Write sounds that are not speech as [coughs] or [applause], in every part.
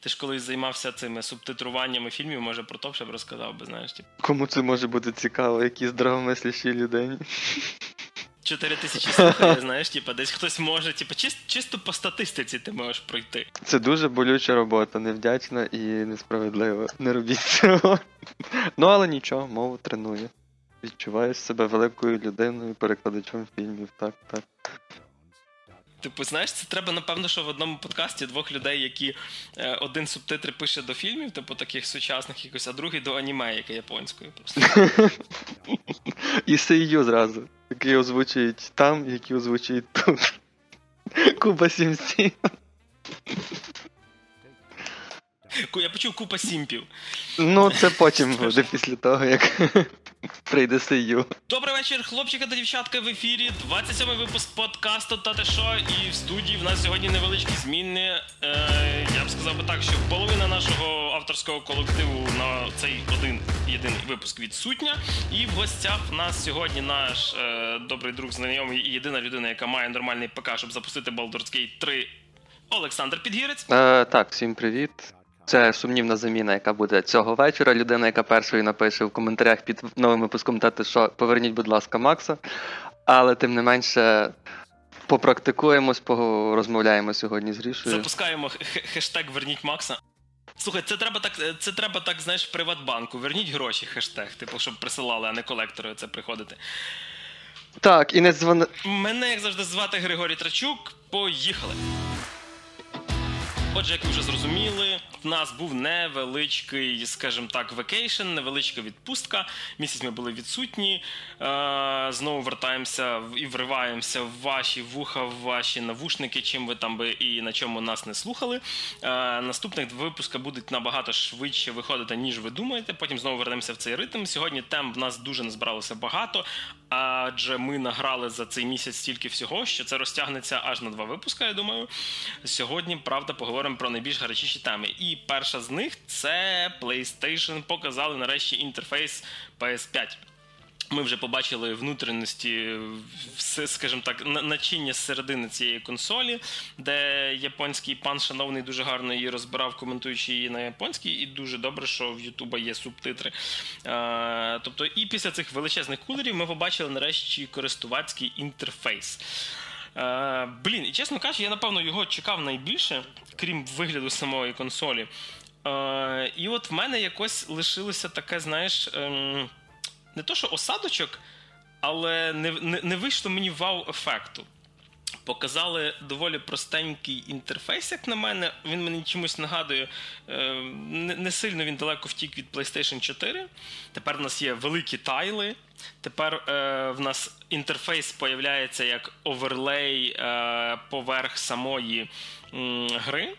Ти ж колись займався цими субтитруваннями фільмів, може про то б розказав би, знаєш, типу. Кому це може бути цікаво, якісь здравомислящі людині? 4 тисячі слухає, знаєш, типу, десь хтось може, типу, чисто, чисто по статистиці ти можеш пройти. Це дуже болюча робота, невдячна і несправедлива. Не робіть цього. Ну, але нічого, мову тренує. Відчуваєш себе великою людиною, перекладачом фільмів, так, так. Типу, знаєш, це треба, напевно, що в одному подкасті двох людей, які е, один субтитри пише до фільмів, типу таких сучасних якось, а другий до аніме, яке японською просто. І Сейю зразу. Який озвучують там, які озвучують тут. Куба Сімсі. Я почув купа сімпів. Ну, це потім буде після того, як [laughs] прийде Сейю. Добрий вечір, хлопчики та дівчатка в ефірі. 27-й випуск подкасту та те що. І в студії в нас сьогодні невеличкі зміни. Е, я б сказав би так, що половина нашого авторського колективу на цей один єдиний випуск відсутня. І в гостях в нас сьогодні наш е, добрий друг, знайомий і єдина людина, яка має нормальний ПК, щоб запустити Baldur's Gate 3. Олександр Підгірець. Е, так, всім привіт. Це сумнівна заміна, яка буде цього вечора. Людина, яка першою напише в коментарях під новим випуском те, що поверніть, будь ласка, Макса. Але тим не менше попрактикуємось, порозмовляємо сьогодні з Грішою. Запускаємо хештег Верніть Макса. Слухай, це треба так, це треба так, знаєш, в Приватбанку. Верніть гроші, хештег, типу, щоб присилали, а не колектори ці приходили. Так, і не дзвони. Мене, як завжди, звати Григорій Трачук. Поїхали. Отже, як ви вже зрозуміли, в нас був невеличкий, скажімо так, vacation, невеличка відпустка. Місяць ми були відсутні. Е, знову вертаємося і вриваємося в ваші вуха, в ваші навушники, чим ви там би і на чому нас не слухали. Е, наступних випуска будуть набагато швидше виходити, ніж ви думаєте. Потім знову вернемося в цей ритм. Сьогодні тем в нас дуже не збиралося багато, адже ми награли за цей місяць стільки всього, що це розтягнеться аж на два випуска. Я думаю. Сьогодні, правда, поговоримо про найбільш гарячіші теми. І перша з них це PlayStation. Показали нарешті інтерфейс PS5. Ми вже побачили внутрішності, скажімо так, начиння з середини цієї консолі, де японський пан шановний дуже гарно її розбирав, коментуючи її на японській, і дуже добре, що в Ютуба є субтитри. Тобто, і після цих величезних кулерів ми побачили нарешті користувацький інтерфейс. Е, блін, і чесно кажучи, я напевно його чекав найбільше, крім вигляду самої консолі. Е, і от в мене якось лишилося таке, знаєш, ем, не то, що осадочок, але не, не, не вийшло мені вау-ефекту. Показали доволі простенький інтерфейс, як на мене. Він мені чомусь нагадує, е, не, сильно він далеко втік від PlayStation 4. Тепер в нас є великі тайли. Тепер е, в нас інтерфейс появляється як оверлей е, поверх самої м, гри.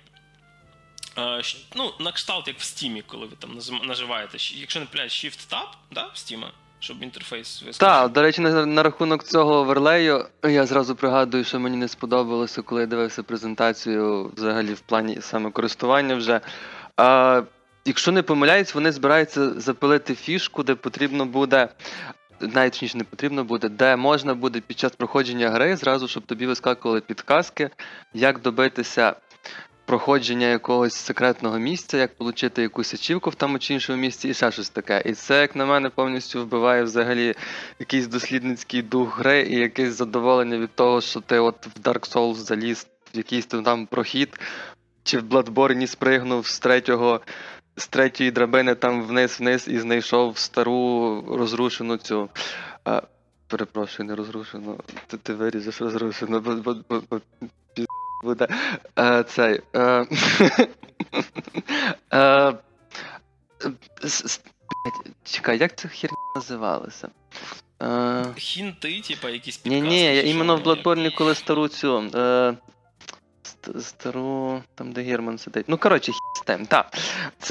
Е, ну, на кшталт, як в Steam, коли ви там наживаєте. Якщо не пляють Shift-Tab, да, в Steam, щоб інтерфейс вискочив. Так, до речі, на, на рахунок цього оверлею, я зразу пригадую, що мені не сподобалося, коли я дивився презентацію взагалі в плані саме користування вже. А, якщо не помиляюсь, вони збираються запилити фішку, де потрібно буде. Навіть точніше не потрібно буде, де можна буде під час проходження гри зразу, щоб тобі вискакували підказки, як добитися проходження якогось секретного місця, як отримати якусь ачівку в тому чи іншому місці, і ще щось таке. І це, як на мене, повністю вбиває взагалі якийсь дослідницький дух гри і якесь задоволення від того, що ти от в Dark Souls заліз в якийсь там прохід, чи в Bloodborne спригнув з третього. З третьої драбини там вниз-вниз і знайшов стару розрушену цю. А, перепрошую, не розрушену. Ти, ти виріжеш розрушену, бо, бо, бо, бо буде. Е, цей. Е, [laughs] е, чекай, як ця херня називалася? Е, Хінти, типа, якісь ні, підказки. ні, я іменно в Bloodborne, коли стару цю. Ст- стару, там, де Герман сидить. Ну, коротше, хі з тим. Так.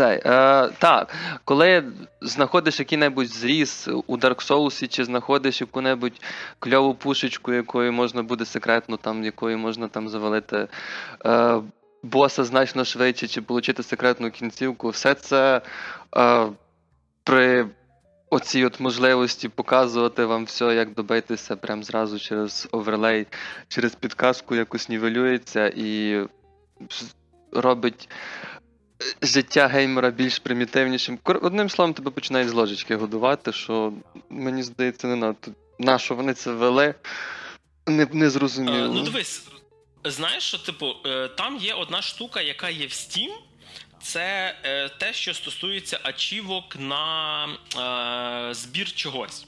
Е, так. Коли знаходиш який-небудь зріз у Dark Souls, чи знаходиш яку-небудь кльову пушечку, якою можна буде секретно, там, якою можна там завалити. Е, Боса значно швидше, чи отримати секретну кінцівку, все це е, при оцій от можливості показувати вам все, як добитися прям зразу через оверлей, через підказку якось нівелюється і робить життя геймера більш примітивнішим. Одним словом, тебе починають з ложечки годувати, що мені здається, не надто. На що вони це вели? Не не зрозуміло. Е, ну дивись, знаєш, що типу, е, там є одна штука, яка є в Steam. Це е, те, що стосується ачівок на е, збір чогось.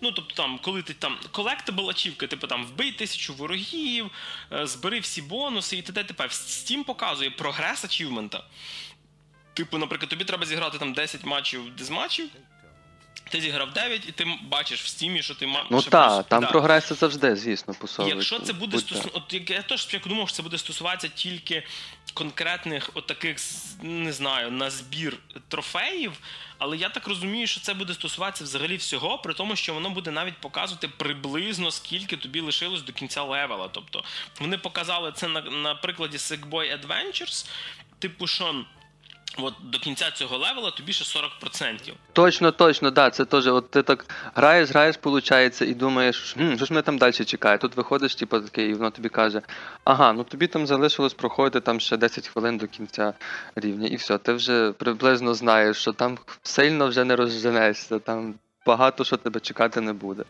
Ну, тобто, там, коли ти там collectible ачівки, типу там вбий тисячу ворогів, е, збери всі бонуси і т.д. т.п. Steam показує прогрес ачівмента. Типу, наприклад, тобі треба зіграти там 10 матчів дизматчів, ти зіграв 9, і ти бачиш в стімі, що ти маєш. Ну так, там да. прогрес завжди, звісно, посовується. Якщо це буде. От я теж думав, що це буде стосуватися тільки конкретних отаких, не знаю, на збір трофеїв. Але я так розумію, що це буде стосуватися взагалі всього, при тому, що воно буде навіть показувати приблизно скільки тобі лишилось до кінця левела. Тобто вони показали це на, на прикладі Sickboy Adventures, типу, що. От до кінця цього левела тобі ще 40%. Точно, точно, да. Це теж. От ти так граєш, граєш, виходить, і думаєш, хм, що ж мене там далі чекає. Тут виходиш, типу, таке, і воно тобі каже: ага, ну тобі там залишилось проходити там ще 10 хвилин до кінця рівня, і все, ти вже приблизно знаєш, що там сильно вже не розженешся, там багато що тебе чекати не буде.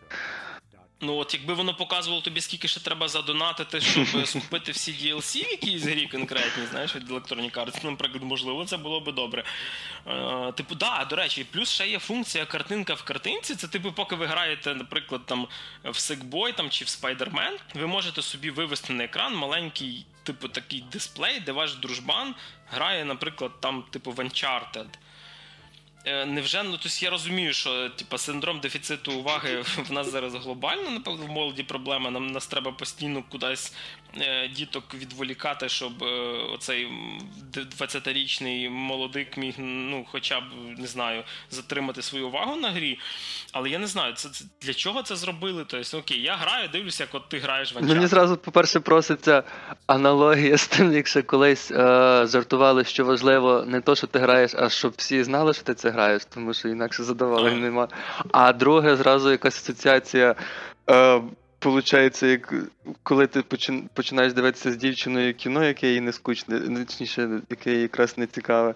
Ну, от якби воно показувало тобі, скільки ще треба задонатити, щоб [laughs] скупити всі DLC в якійсь грі конкретні, знаєш, від Electronic Arts, наприклад, можливо, це було би добре. Е, Типу, да, до речі, плюс ще є функція картинка в картинці. Це, типу, поки ви граєте, наприклад, там в Sickboy там, чи в Spider-Man, ви можете собі вивести на екран маленький, типу, такий дисплей, де ваш дружбан грає, наприклад, там, типу, в Uncharted. Е, невже ну тось я розумію, що типу, синдром дефіциту уваги [laughs] в нас зараз глобально, напевно, в молоді проблема. Нам нас треба постійно кудись діток відволікати, щоб е, оцей 20-річний молодик міг, ну, хоча б не знаю, затримати свою увагу на грі. Але я не знаю, це, це для чого це зробили. Тобто, окей, я граю, дивлюся, як от ти граєш в Uncharted. Мені зразу, по-перше, проситься аналогія з тим, якщо колись е- жартували, що важливо не то, що ти граєш, а щоб всі знали, що ти це граєш, тому що інакше задоволення нема. А друге, зразу якась асоціація. Е, Получається, як коли ти починаєш дивитися з дівчиною кіно, яке їй не скучне, точніше, яке їй якраз не цікаве.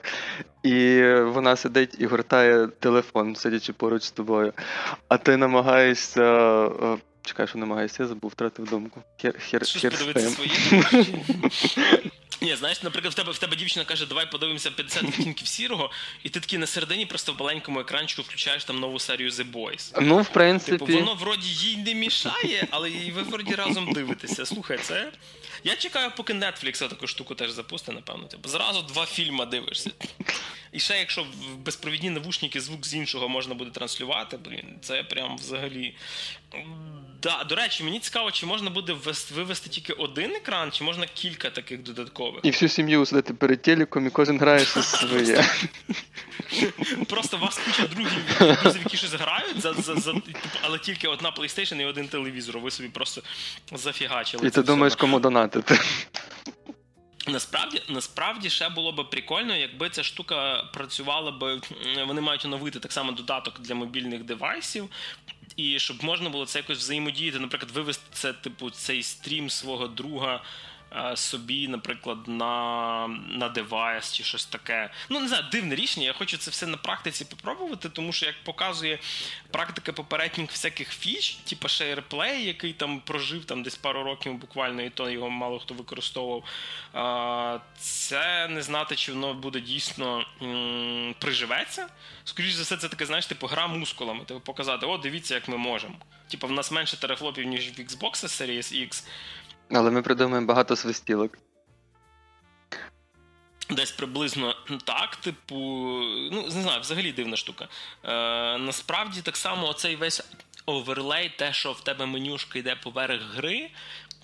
І вона сидить і гортає телефон, сидячи поруч з тобою. А ти намагаєшся. Чекай, що намагаєшся, я забув, втратив думку. Хер, хер, хер свої [laughs] Ні, знаєш, наприклад, в тебе в тебе дівчина каже, давай подивимося 50 відтінків сірого, і ти такий на середині просто в маленькому екранчику включаєш там нову серію The Boys. Ну, в принципі. Типу, воно вроді їй не мішає, але ви вроді разом дивитеся. Слухай, це. Я чекаю, поки Netflix таку штуку теж запустить, напевно. Типу, зразу два фільми дивишся. І ще, якщо в безпровідні навушники звук з іншого можна буде транслювати, блін, це прям взагалі. Да, До речі, мені цікаво, чи можна буде вивести тільки один екран, чи можна кілька таких додаткових. І всю сім'ю сидити перед телеком, і кожен грає щось своє. Просто у вас куча других друзів, які щось грають, за, за, за, але тільки одна PlayStation і один телевізор. Ви собі просто зафігачили. І ти думаєш, кому донатити. Насправді насправді ще було б прикольно, якби ця штука працювала б. Вони мають оновити так само додаток для мобільних девайсів, і щоб можна було це якось взаємодіяти, наприклад, вивести це, типу, цей стрім свого друга собі, наприклад, на на девайс чи щось таке. Ну, не знаю, дивне рішення. Я хочу це все на практиці попробувати, тому що, як показує практика попередніх всяких фіч, типу SharePlay, який там прожив там десь пару років буквально, і то його мало хто використовував. Це не знати, чи воно буде дійсно приживеться. Скоріше за все, це таке, знаєш, типу гра мускулами. Типу показати, о, дивіться, як ми можемо. Типу, в нас менше терефлопів, ніж в Xbox Series X. Але ми придумаємо багато свистілок. Десь приблизно так, типу, ну, не знаю, взагалі дивна штука. Е, Насправді, так само оцей весь оверлей, те, що в тебе менюшка йде поверх гри.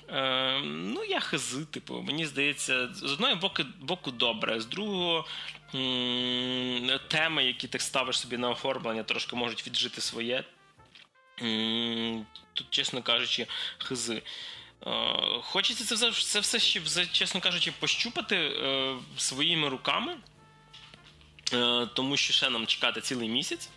Е, Ну, я хизи, типу, мені здається, з одного боку боку добре, з другого теми, які ти ставиш собі на оформлення, трошки можуть віджити своє. Тут, чесно кажучи, хизи. Е, хочеться це все це все ще, чесно кажучи, пощупати е, своїми руками, е, тому що ще нам чекати цілий місяць.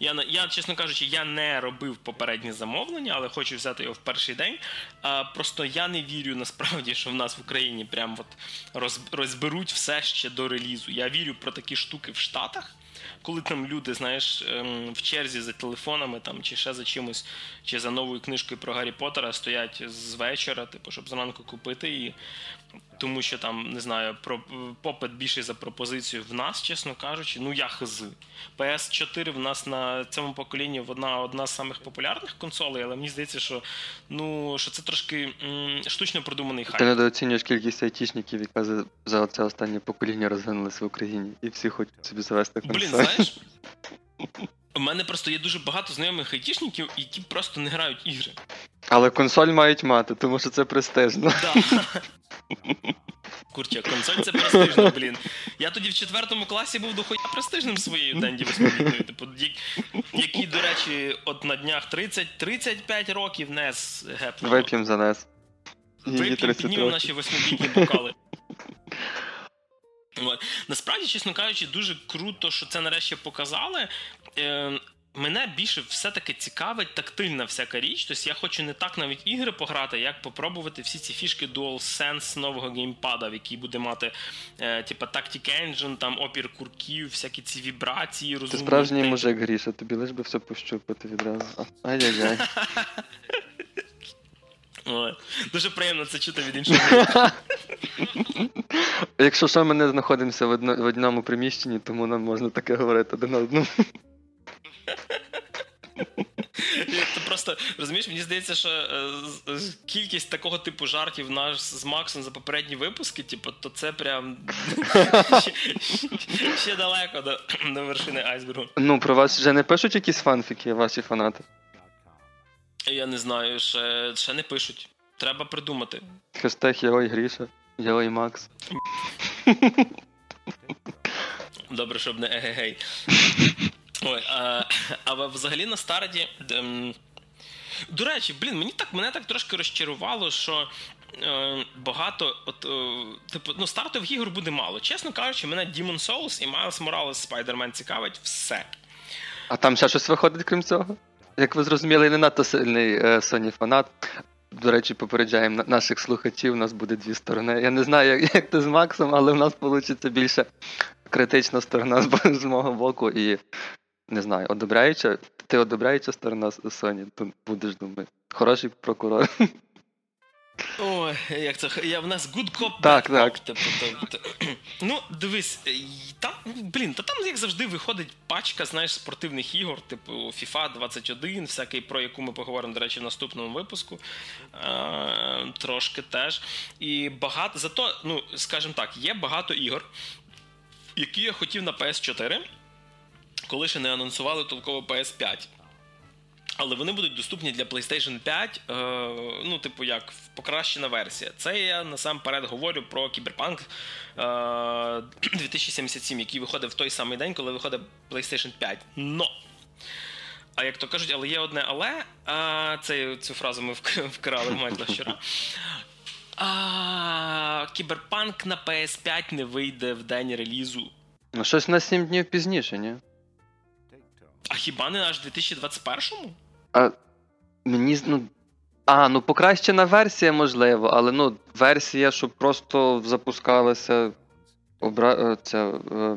Я, я, чесно кажучи, я не робив попереднє замовлення, але хочу взяти його в перший день. А, Просто я не вірю насправді, що в нас в Україні прям от роз, розберуть все ще до релізу. Я вірю про такі штуки в Штатах коли там люди, знаєш, ем, в черзі за телефонами там, чи ще за чимось, чи за новою книжкою про Гаррі Поттера стоять з вечора, типу, щоб зранку купити її. Тому що там, не знаю, про попит більший за пропозицію в нас, чесно кажучи, ну я хз. PS4 в нас на цьому поколінні одна одна з самих популярних консолей, але мені здається, що ну, що це трошки м, штучно продуманий хайп. Ти недооцінюєш кількість айтішників, яка за, за це останнє покоління розвинулася в Україні, і всі хочуть собі завести консоль. Блін, знаєш? [laughs] У мене просто є дуже багато знайомих айтішників, які просто не грають ігри. Але консоль мають мати, тому що це престижно. Да. Курча, консоль це престижно, блін. Я тоді в четвертому класі був дохуя престижним своєю Денді восьмибітною. Типу, який, до речі, от на днях 30-35 років нес гепнув. Вип'єм за нес. Вип'єм, піднімемо наші восьмибітні бокали. Насправді, чесно кажучи, дуже круто, що це нарешті показали. Мене більше все-таки цікавить тактильна всяка річ. Тобто я хочу не так навіть ігри пограти, як попробувати всі ці фішки DualSense нового геймпада, в який буде мати е, типа Tactic Engine, там опір курків, всякі ці вібрації, розумні. Ти справжній мужик Гріша, тобі лиш би все пощупати відразу. Ай-яй-яй. [laughs] Дуже приємно це чути від іншого. [laughs] Якщо що, ми не знаходимося в, одному приміщенні, тому нам можна таке говорити один одному. Просто розумієш, мені здається, що е, кількість такого типу жартів наш з Максом за попередні випуски, типу, то це прям ще, ще далеко до, до вершини айсбергу. Ну, про вас вже не пишуть якісь фанфіки, ваші фанати? Я не знаю, ще, ще не пишуть. Треба придумати. Хештег і Гріша, і Макс. Добре, щоб не егегей. Ой, а, [coughs] а взагалі на старті. Ем, до речі, блін, мені так мене так трошки розчарувало, що е, багато от, е, типу, ну, стартових ігор буде мало. Чесно кажучи, мене Demon Souls і Miles Morales Spider-Man цікавить все. А там ще щось виходить, крім цього? Як ви зрозуміли, не надто сильний е, Sony фанат. До речі, попереджаємо наших слухачів, у нас буде дві сторони. Я не знаю, як, як ти з Максом, але в нас вийде більше критична сторона з мого боку і не знаю, одобряюча, ти одобряюча сторона Sony, то будеш думати. Хороший прокурор. [laughs] Ой, як це я в нас good cop, так, bad так. cop. Типу, то, то, [clears throat] ну, дивись, там, блін, та там як завжди виходить пачка, знаєш, спортивних ігор, типу FIFA 21, всякий, про яку ми поговоримо, до речі, в наступному випуску. Е, Трошки теж. І багато, зато, ну, скажімо так, є багато ігор, які я хотів на PS4 коли ще не анонсували толково PS5. Але вони будуть доступні для PlayStation 5, е, ну, типу, як покращена версія. Це я насамперед говорю про Cyberpunk е, 2077, який виходить в той самий день, коли виходить PlayStation 5. Но! А як то кажуть, але є одне але. А, це, Цю фразу ми вкрали Майкла вчора. А, Кіберпанк на PS5 не вийде в день релізу. Ну, щось на 7 днів пізніше, ні? А хіба не аж 2021-му? А мені ну. А, ну покращена версія, можливо, але ну, версія, щоб просто запускалася. Обра... Е, ця, е...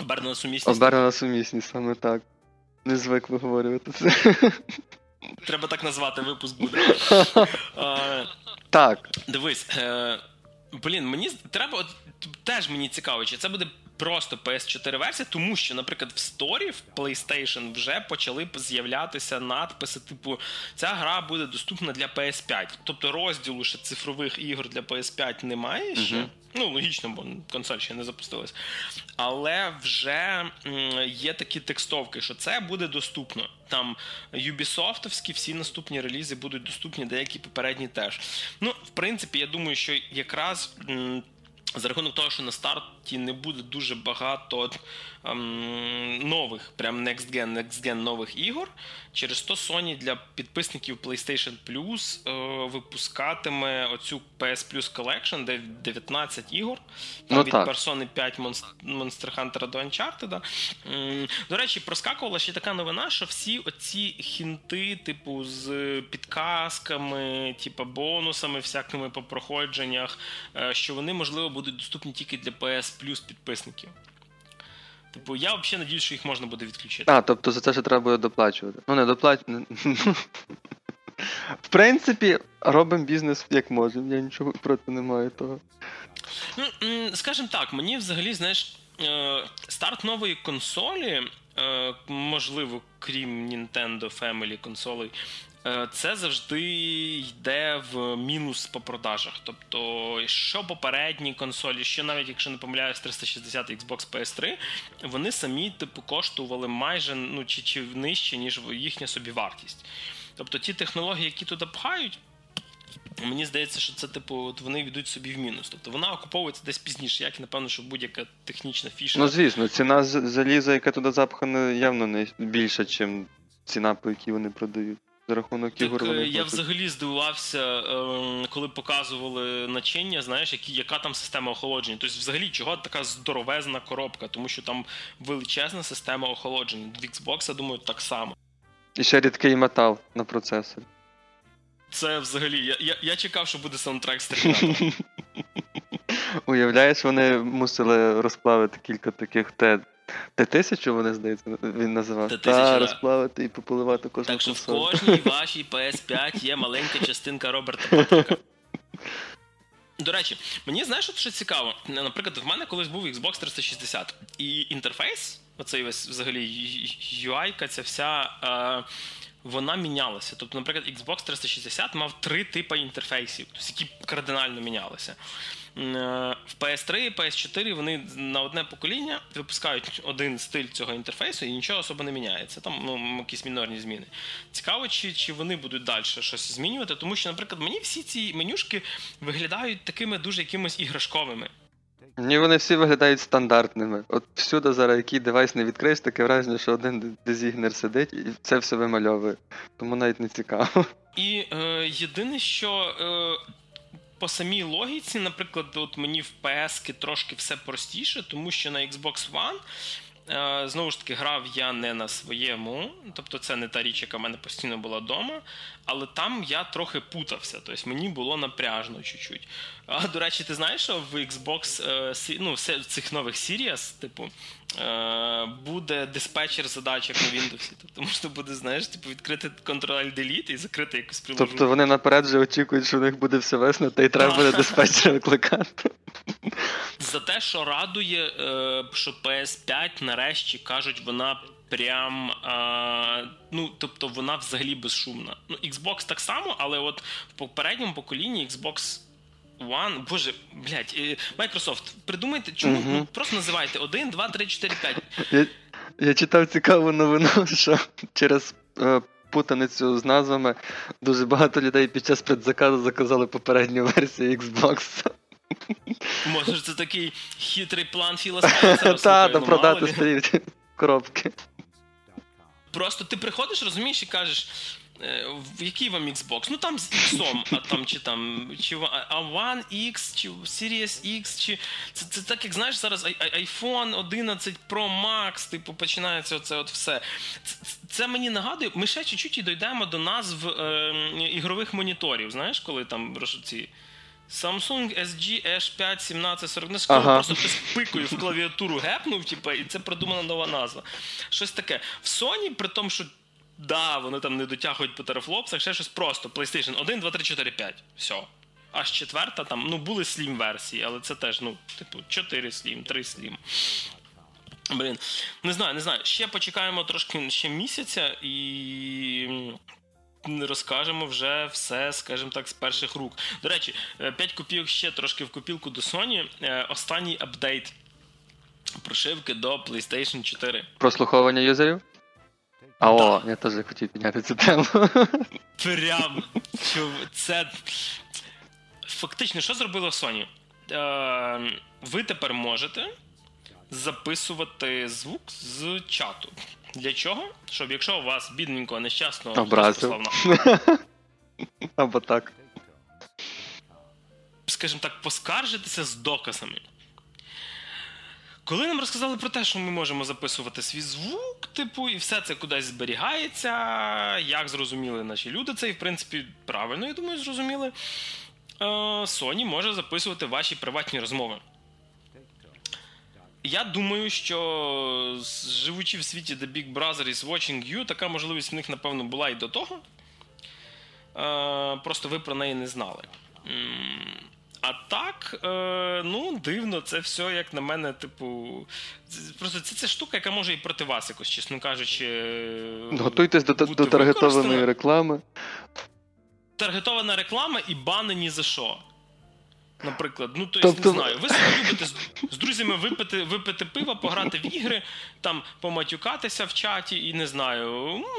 Обернена сумісність. Обернена сумісність, саме так. Не звик виговорювати це. Треба так назвати, випуск буде. [laughs] а, так. Дивись, е, блін, мені треба. От, теж мені цікаво, чи це буде просто PS4 версія, тому що, наприклад, в сторі в PlayStation вже почали з'являтися надписи, типу, ця гра буде доступна для PS5. Тобто розділу ще цифрових ігор для PS5 немає ще. Uh-huh. Ну, логічно, бо консоль ще не запустилась. Але вже є такі текстовки, що це буде доступно. Там Ubisoftовські всі наступні релізи будуть доступні, деякі попередні теж. Ну, в принципі, я думаю, що якраз. За рахунок того, що на старт роботі не буде дуже багато ем, нових, прям next gen, next gen нових ігор. Через то Sony для підписників PlayStation Plus е, випускатиме оцю PS Plus Collection, де 19 ігор. Там ну, від так. Persona 5 Monster Hunter до Uncharted. М, До речі, проскакувала ще така новина, що всі оці хінти, типу, з підказками, типу, бонусами, всякими по проходженнях, е, що вони, можливо, будуть доступні тільки для PS Plus підписників. Типу, я взагалі надіюсь, що їх можна буде відключити. А, тобто за це ще треба буде доплачувати. Ну, не доплачувати. В принципі, робимо бізнес як можемо. Я нічого проти не маю того. Ну, скажімо так, мені взагалі, знаєш, е, старт нової консолі, е, можливо, крім Nintendo Family консолей, це завжди йде в мінус по продажах. Тобто, що попередні консолі, що навіть якщо не помиляюсь, 360 Xbox PS3, вони самі типу коштували майже ну, чи, чи нижче, ніж їхня собівартість. Тобто ті технології, які туди пхають, Мені здається, що це, типу, от вони йдуть собі в мінус. Тобто вона окуповується десь пізніше, як напевно, що будь-яка технічна фішка. Ну, звісно, ціна заліза, яка туди запхана, явно не більша, ніж ціна, по якій вони продають. За рахунок Так, ігор е, вони я взагалі здивувався, е, коли показували начиння, знаєш, які, яка там система охолодження. Тобто, взагалі, чого така здоровезна коробка, тому що там величезна система охолодження. В Xbox, я думаю, так само. І ще рідкий метал на процесорі. Це взагалі. Я, я, я чекав, що буде саундтрек стріляти. [laughs] Уявляєш, вони мусили розплавити кілька таких Т. Т-1000 вони, здається, він називав. Т-1000, Та, да. розплавити і пополивати кожну Так що в консоль. кожній вашій PS5 є маленька частинка Роберта Патрика. До речі, мені знаєш, що ще цікаво. Наприклад, в мене колись був Xbox 360, і інтерфейс, оцей весь взагалі UI, ця вся. Е, вона мінялася. Тобто, наприклад, Xbox 360 мав три типи інтерфейсів, тобто, які кардинально мінялися. Е, В PS3 і PS4 вони на одне покоління випускають один стиль цього інтерфейсу і нічого особо не міняється. Там ну, якісь мінорні зміни. Цікаво, чи, чи вони будуть далі щось змінювати, тому що, наприклад, мені всі ці менюшки виглядають такими дуже якимось іграшковими. Ні, вони всі виглядають стандартними. От всюди зараз який девайс не відкриєш, таке враження, що один дезігнер сидить і це все вимальовує. Тому навіть не цікаво. І е, єдине, що е, по самій логіці, наприклад, от мені в PS трошки все простіше, тому що на Xbox One. е, Знову ж таки, грав я не на своєму, тобто це не та річ, яка в мене постійно була вдома, але там я трохи путався, тобто мені було напряжно чуть-чуть. А до речі, ти знаєш, що в Xbox е, ну, цих нових Series, типу, е, буде диспетчер задач, як на Windows. Тобто можна буде, знаєш, типу, відкрити Ctrl-Delete і закрити якусь приложу. Тобто вони наперед вже очікують, що в них буде все весно, та й треба буде диспетчера викликати. За те, що радує, е, що PS5 нарешті кажуть, вона прям. Е, ну, тобто вона взагалі безшумна. Ну, Xbox так само, але от в попередньому поколінні Xbox One, боже, блядь, Microsoft, придумайте, чому ну, просто називайте 1, 2, 3, 4, 5. Я, я читав цікаву новину, [laughs] що через е, путаницю з назвами дуже багато людей під час предзаказу заказали попередню версію Xbox. Може, це такий хитрий план Філа [laughs] Спенсера. Та, слухай, да ну, продати старі [laughs] коробки. Просто ти приходиш, розумієш, і кажеш, який вам Xbox? Ну там з X, а там чи там чи а- One X, чи Series X, чи це, це так, як знаєш, зараз iPhone 11 Pro Max, типу, починається оце от все. Це, це мені нагадує, ми ще чуть-чуть і дійдемо до назв е, ігрових моніторів. Знаєш, коли там ці. Samsung SG H5 1740. Не Ага. просто хтось пикою в клавіатуру гепнув, типу, і це придумана нова назва. Щось таке. В Sony, при тому, що да, вони там не дотягують по терафлопсах, ще щось просто. PlayStation 1, 2, 3, 4, 5. Все. Аж четверта там, ну, були Slim версії, але це теж, ну, типу, 4 Slim, 3 Slim. Блін, не знаю, не знаю. Ще почекаємо трошки ще місяця і. Розкажемо вже все, скажімо так, з перших рук. До речі, 5 копійок ще трошки в копілку до Sony. Е, Останній апдейт прошивки до PlayStation 4. Прослуховування юзерів? А о, я теж хотів підняти цю тему. [laughs] Прям це фактично, що зробила Sony? Е, ви тепер можете записувати звук з чату. Для чого? Щоб якщо у вас бідненького нещасного Образив. Або так. скажімо так, поскаржитися з доказами. Коли нам розказали про те, що ми можемо записувати свій звук, типу, і все це кудись зберігається, як зрозуміли наші люди, це і в принципі правильно, я думаю, зрозуміли. Е, Sony може записувати ваші приватні розмови. Я думаю, що живучи в світі The Big Brother is watching you, така можливість в них, напевно, була і до того. Е, просто ви про неї не знали. А так, е, ну, дивно, це все, як на мене, типу. Просто це, це штука, яка може і проти вас якось, чесно кажучи. е, Готуйтесь до, до таргетованої реклами. Таргетована реклама і бани ні за що. Наприклад, ну то Тобто- не знаю, ви собі любите з, з друзями випити, випити пиво, пограти в ігри, там поматюкатися в чаті, і не знаю.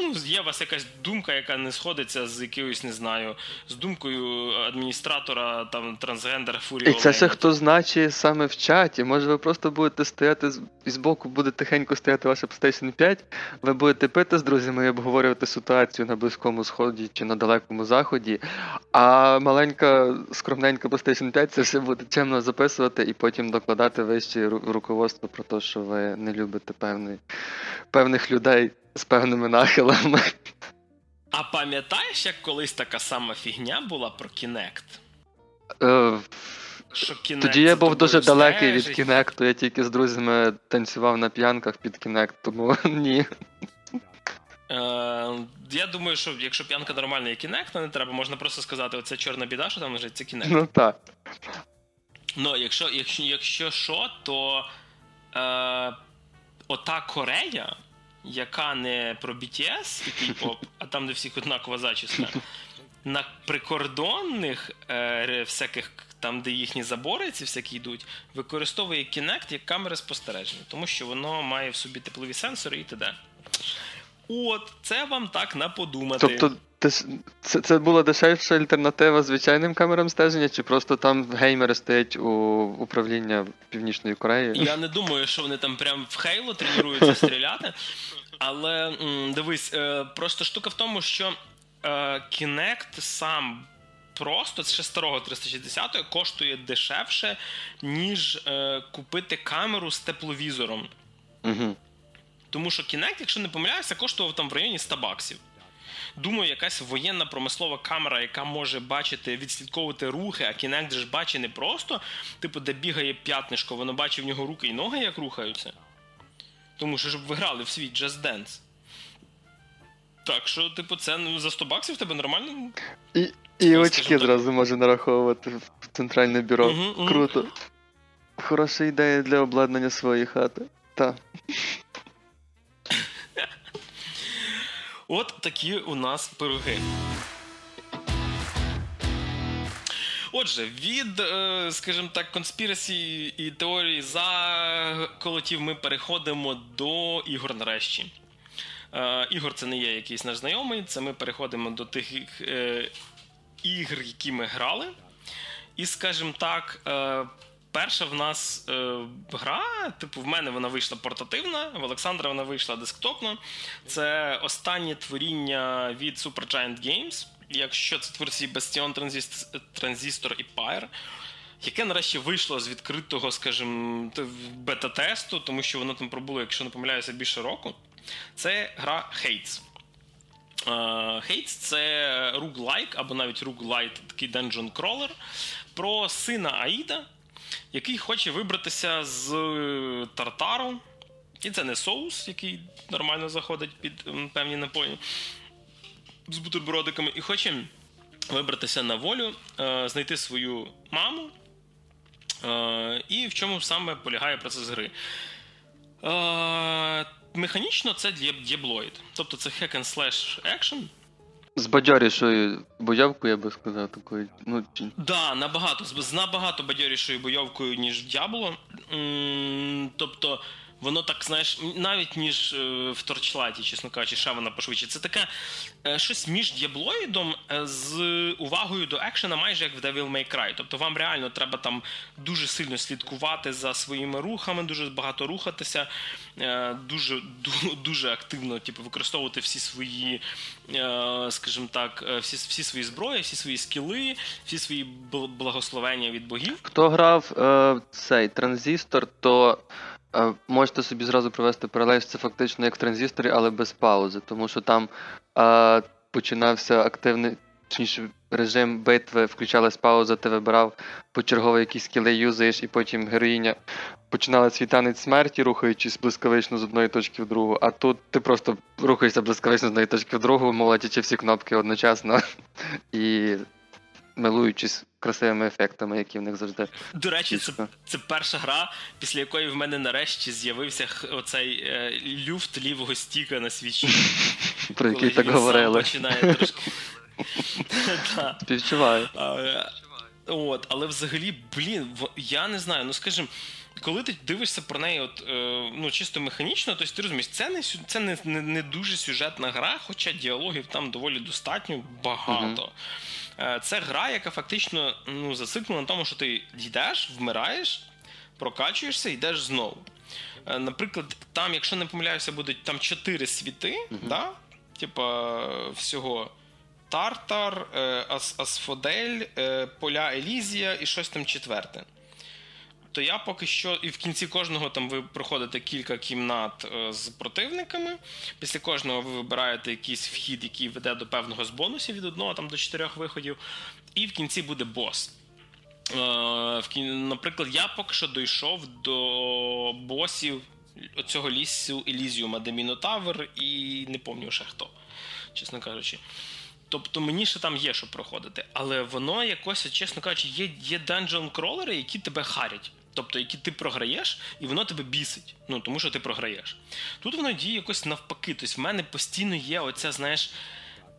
Ну, є у вас якась думка, яка не сходиться з якоюсь, не знаю, з думкою адміністратора там трансгендер Фурі. І це ще хто значить саме в чаті. Може ви просто будете стояти з, і збоку буде тихенько стояти ваша PlayStation 5, ви будете пити з друзями і обговорювати ситуацію на Близькому Сході чи на Далекому Заході, а маленька скромненька PlayStation 5 це все буде чемно записувати і потім докладати вище руководство про те, що ви не любите певний, певних людей з певними нахилами. А пам'ятаєш, як колись така сама фігня була про Kinect? Е, Що Kinect Тоді я був дуже далекий від? Кінекту, я тільки з друзями танцював на п'янках під Кінект, тому [laughs] ні. Е, я думаю, що якщо п'янка нормальна і Kinect, то не треба, можна просто сказати, оце чорна біда, що там лежить, це Kinect. Ну так. Ну, якщо, якщо, якщо що, то е, ота Корея, яка не про BTS і кей-поп, а там, де всіх однакова зачіска, на прикордонних е, всяких, там, де їхні забори ці всякі йдуть, використовує Kinect як камери спостереження, тому що воно має в собі теплові сенсори і т.д. От, це вам так на подумати. Тобто, це, це була дешевша альтернатива звичайним камерам стеження, чи просто там геймери стоять у управління Північної Кореї? Я не думаю, що вони там прям в Хейло тренуються стріляти. Але дивись, е, просто штука в тому, що е, Kinect сам просто з ще старого 360 коштує дешевше, ніж е, купити камеру з тепловізором. Угу. Тому що Kinect, якщо не помиляюся, коштував там в районі 100 баксів. Думаю, якась воєнна промислова камера, яка може бачити, відслідковувати рухи, а Kinect ж бачить не просто, типу, де бігає п'ятнишко, воно бачить в нього руки і ноги, як рухаються. Тому що щоб ви грали в свій Just Dance. Так що, типу, це ну, за 100 баксів тебе нормально. І, і очки одразу може нараховувати в центральне бюро. Мгм. Круто. Хороша ідея для обладнання своєї хати. Так. От такі у нас пироги. Отже, від, е, скажімо так, конспірасі і теорії за колотів ми переходимо до ігор нарешті. Е, Ігор це не є якийсь наш знайомий, це ми переходимо до тих е, ігр, які ми грали. І, скажімо так, перша в нас е, гра, типу, в мене вона вийшла портативна, в Олександра вона вийшла десктопна. Це останнє творіння від Supergiant Games. Якщо це творці Transist- Transistor і Pyre. Яке нарешті вийшло з відкритого, скажімо, бета-тесту, тому що воно там пробуло, якщо не помиляюся, більше року. Це гра Hades. Е, Hades – це руглайк, або навіть руглайт, такий dungeon crawler про сина Аїда, який хоче вибратися з Тартару. І це не соус, який нормально заходить під певні напої з бутербродиками, і хоче вибратися на волю, е, знайти свою маму. Е, І в чому саме полягає процес гри. Е, Механічно це дєблоїд. Тобто це hack and slash action. З бадьорішою бойовкою, я би сказав, такою. Ну, чи- Да, набагато з набагато бадьорішою бойовкою, ніж Diablo. Тобто Воно так, знаєш, навіть ніж е, в Torchlight-і, чесно кажучи, ще вона пошвидше. Це таке е, щось між діаблоїдом е, з увагою до екшена, майже як в Devil May Cry. Тобто вам реально треба там дуже сильно слідкувати за своїми рухами, дуже багато рухатися, дуже дуже активно типу, використовувати всі свої, скажімо так, всі всі свої зброї, всі свої скіли, всі свої благословення від богів. Хто грав е, цей транзистор, то можете собі зразу провести паралель, це фактично як в транзисторі, але без паузи, тому що там е, починався активний точніше, режим битви, включалась пауза, ти вибирав почергово якісь скіли юзаєш, і потім героїня починала свій танець смерті, рухаючись блискавично з одної точки в другу, а тут ти просто рухаєшся блискавично з одної точки в другу, молотячи всі кнопки одночасно. [laughs] І милуючись красивими ефектами, які в них завжди. До речі, це це перша гра, після якої в мене нарешті з'явився оцей е, люфт лівого стіка на свічі. [laughs] Про який так говорили. починає трошки. [laughs] Співчуваю. От, але взагалі, блін, я не знаю, ну скажімо, коли ти дивишся про неї, от е, ну чисто механічно, то ти розумієш, це не це не, не, не дуже сюжетна гра, хоча діалогів там доволі достатньо багато. Е, це гра, яка фактично ну, зациклена на тому, що ти йдеш, вмираєш, прокачуєшся і йдеш знову. Е, наприклад, там, якщо не помиляюся, будуть там чотири світи, uh-huh. да? типа всього. Тартар, е, Асфодель, Поля Елізія і щось там четверте то я поки що, і в кінці кожного там ви проходите кілька кімнат е, з противниками. Після кожного ви вибираєте якийсь вхід, який веде до певного з бонусів від одного там до чотирьох виходів. І в кінці буде бос. Е, наприклад, я поки що дійшов до босів цього лісу Елізіума, де Мінотавр, і не пам'ятаю ще хто, чесно кажучи. Тобто мені ще там є що проходити, але воно якось, чесно кажучи, є є данжон кролери, які тебе харять. Тобто, які ти програєш, і воно тебе бісить. Ну тому що ти програєш. Тут воно діє якось навпаки. Тобто в мене постійно є оця, знаєш,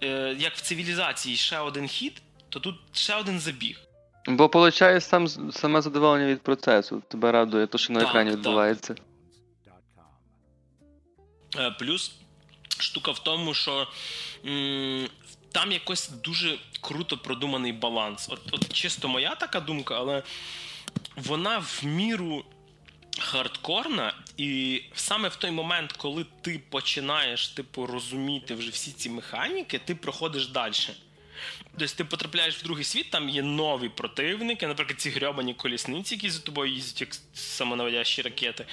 е, як в цивілізації ще один хід, то тут ще один забіг. Бо получає сам саме задоволення від процесу. Тебе радує, то що на так, екрані так. відбувається. Е, плюс штука в тому, що м- там якось дуже круто продуманий баланс. От, от чисто моя така думка, але вона в міру хардкорна, і саме в той момент, коли ти починаєш типу, розуміти вже всі ці механіки, ти проходиш далі. Тобто ти потрапляєш в другий світ, там є нові противники, наприклад, ці грьобані колісниці, які за тобою їздять як самонаводящі ракети.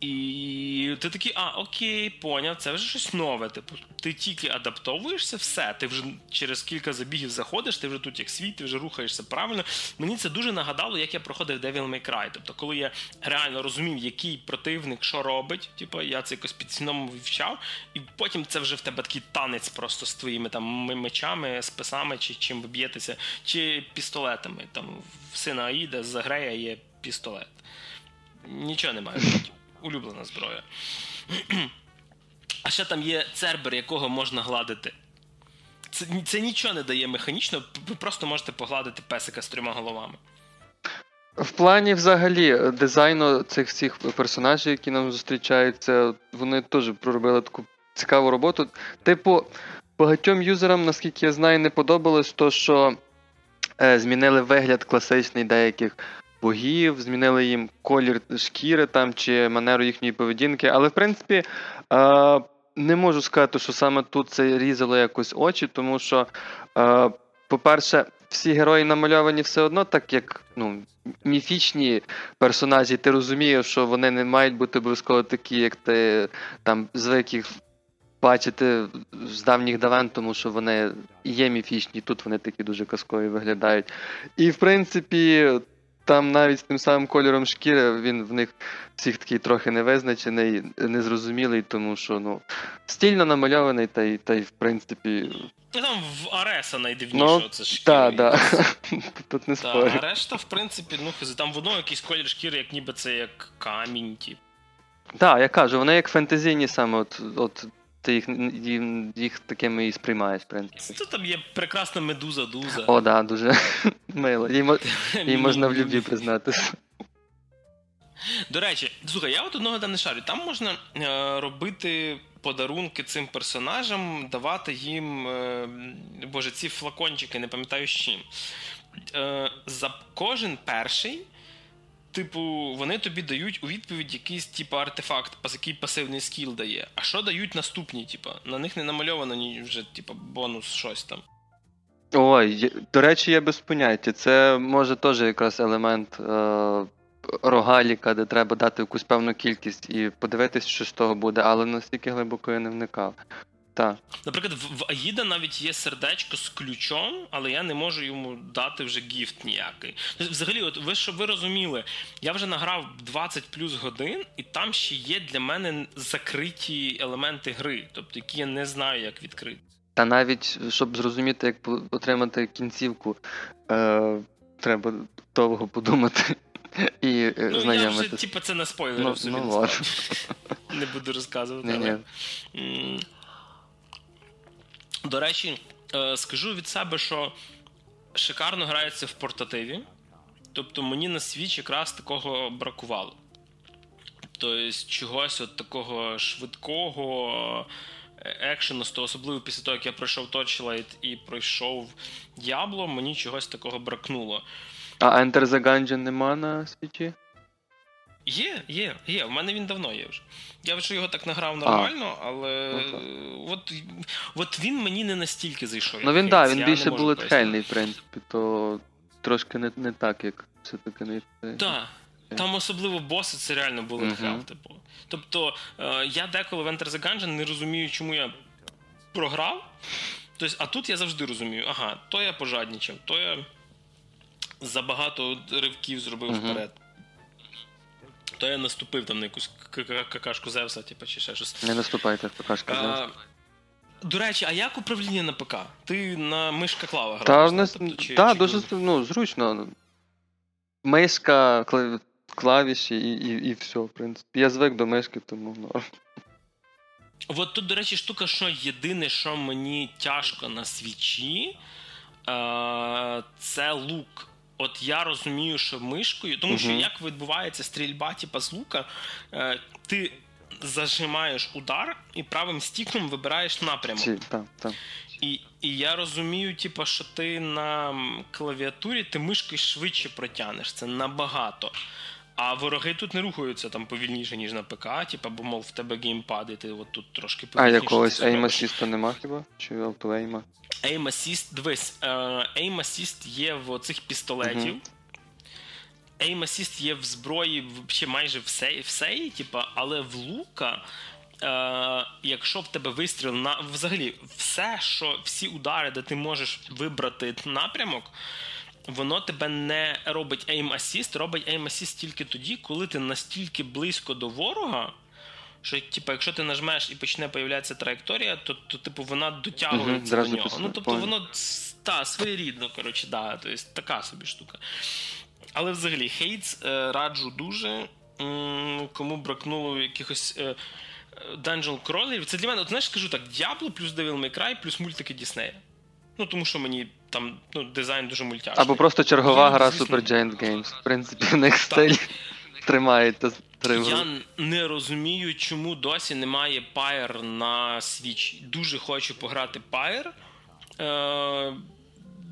І ти такий, а, окей, поняв, це вже щось нове. Типу, ти тільки адаптовуєшся, все. Ти вже через кілька забігів заходиш, ти вже тут як світ, ти вже рухаєшся правильно. Мені це дуже нагадало, як я проходив Devil May Cry. Тобто, коли я реально розумів, який противник що робить, типу, я це якось під сіном вивчав, і потім це вже в тебе такий танець просто з твоїми там мечами, списами, чи чим ви б'єтеся, чи пістолетами. Там в сина Аїда з є пістолет. Нічого немає улюблена зброя. А ще там є цербер, якого можна гладити. Це це нічого не дає механічно, ви просто можете погладити песика з трьома головами. В плані взагалі дизайну цих всіх персонажів, які нам зустрічаються, вони теж проробили таку цікаву роботу. Типу, багатьом юзерам, наскільки я знаю, не подобалось то, що е, змінили вигляд класичний деяких богів, змінили їм колір шкіри там чи манеру їхньої поведінки. Але в принципі е, не можу сказати, що саме тут це різало якось очі, тому що, е, по-перше, всі герої намальовані все одно, так як ну, міфічні персонажі, ти розумієш, що вони не мають бути обов'язково такі, як ти там звик їх бачити з давніх давен, тому що вони є міфічні, тут вони такі дуже казкові виглядають. І в принципі, там навіть з тим самим кольором шкіри він в них всіх такий трохи невизначений, незрозумілий, тому що ну, стільно намальований, та й та й в принципі. Ну Там в Ареса найдивніше ну, це шкіра. Так, так. Тут не спорю. А решта, в принципі, ну там воно якийсь колір шкіри, як ніби це як камінь, тип. Так, я кажу, вони як фентезійні саме, от от ти їх їх такими і сприймаєш, в принципі. Тут там є прекрасна медуза дуза. О, да, дуже [laughs] мило. Їй, їй можна в любві признатися. До речі, слухай, я от одного не шарю. Там можна е, робити подарунки цим персонажам, давати їм е, боже, ці флакончики, не пам'ятаю з чим. Е, За кожен перший. Типу, вони тобі дають у відповідь якийсь типу, артефакт, який пасивний скіл дає. А що дають наступні? Типу? На них не намальовано ні вже, типу, бонус щось там. Ой, до речі, я без поняття. Це може теж якраз елемент е, рогаліка, де треба дати якусь певну кількість і подивитись, що з того буде, але настільки глибоко я не вникав. Так. Наприклад, в Аїда навіть є сердечко з ключом, але я не можу йому дати вже гіфт ніякий. Тобто, взагалі, от ви щоб ви розуміли, я вже награв 20 плюс годин, і там ще є для мене закриті елементи гри, тобто які я не знаю, як відкрити. Та навіть щоб зрозуміти, як отримати кінцівку, е, треба довго подумати. [laughs] І е, ну, знайомити. Я вже, типу, це на спойлер ну, ну, не, [laughs] не буду розказувати. Ні, але... ні. До речі, е, скажу від себе, що шикарно грається в портативі. Тобто мені на свіч якраз такого бракувало. Тобто, чогось от такого швидкого екшеносту, особливо після того, як я пройшов Torchlight і пройшов Diablo, мені чогось такого бракнуло. А Enter the Gungeon нема на свічі? Є, є, є. В мене він давно є вже. Я вже його так награв нормально, а, але ну, от от він мені не настільки зайшов. Ну він так, да, він більше булетхельний, в принципі, то трошки не не так, як все-таки не. Так. Там особливо боси, це реально було uh-huh. хел, типу. Тобто е, я деколи в Enter the Gungeon не розумію, чому я програв. Тобто, а тут я завжди розумію, ага, то я пожаднічав, то я забагато ривків зробив uh-huh. вперед. То я наступив там на якусь какашку Зевса, типу, чи ще щось. Не наступайте в какашку Зевса. До речі, а як управління на ПК? Ти на мишка клава граєш? Так, тобто, чи, та, чи дуже ну, зручно. Мишка, клавіші і і, і все, в принципі. Я звик до мишки, тому норм. От тут, до речі, штука, що єдине, що мені тяжко на свічі, е- це лук. От я розумію, що мишкою, тому що як відбувається стрільба, типа з лука, е, ти зажимаєш удар і правим стіком вибираєш напрямок. Ці, так, так. І і я розумію, типу, що ти на клавіатурі ти мишкою швидше протягнеш. Це набагато. А вороги тут не рухаються там повільніше, ніж на ПК, типу, бо мов в тебе геймпад, і ти от тут трошки повільніше. А якогось aim assist нема хіба? Чи автоейма? Aim Assist, дивись, е, Aim Assist є в цих пістолетів. Uh-huh. Aim Assist є в зброї ще майже все, все типу, але в лука. Е, Якщо в тебе вистріл на взагалі все, що всі удари, де ти можеш вибрати напрямок, воно тебе не робить aim assist, робить aim assist тільки тоді, коли ти настільки близько до ворога, що типу, якщо ти нажмеш і почне появлятися траєкторія, то, то типу, вона дотягується угу, до нього. Ну, тобто воно та, своєрідно, коротше, да, тобто така собі штука. Але взагалі, Hades е, раджу дуже. Кому бракнуло якихось. Е, dungeon crawler ів. Це для мене, от знаєш, скажу так: Diablo плюс Devil May Cry плюс мультики Діснея. Ну, тому що мені там ну, дизайн дуже мультяшний. Або просто чергова гра Super Giant Games. В принципі, в них стиль тримає Я не розумію, чому досі немає Pyre на Switch. Дуже хочу пограти Pyre. Е-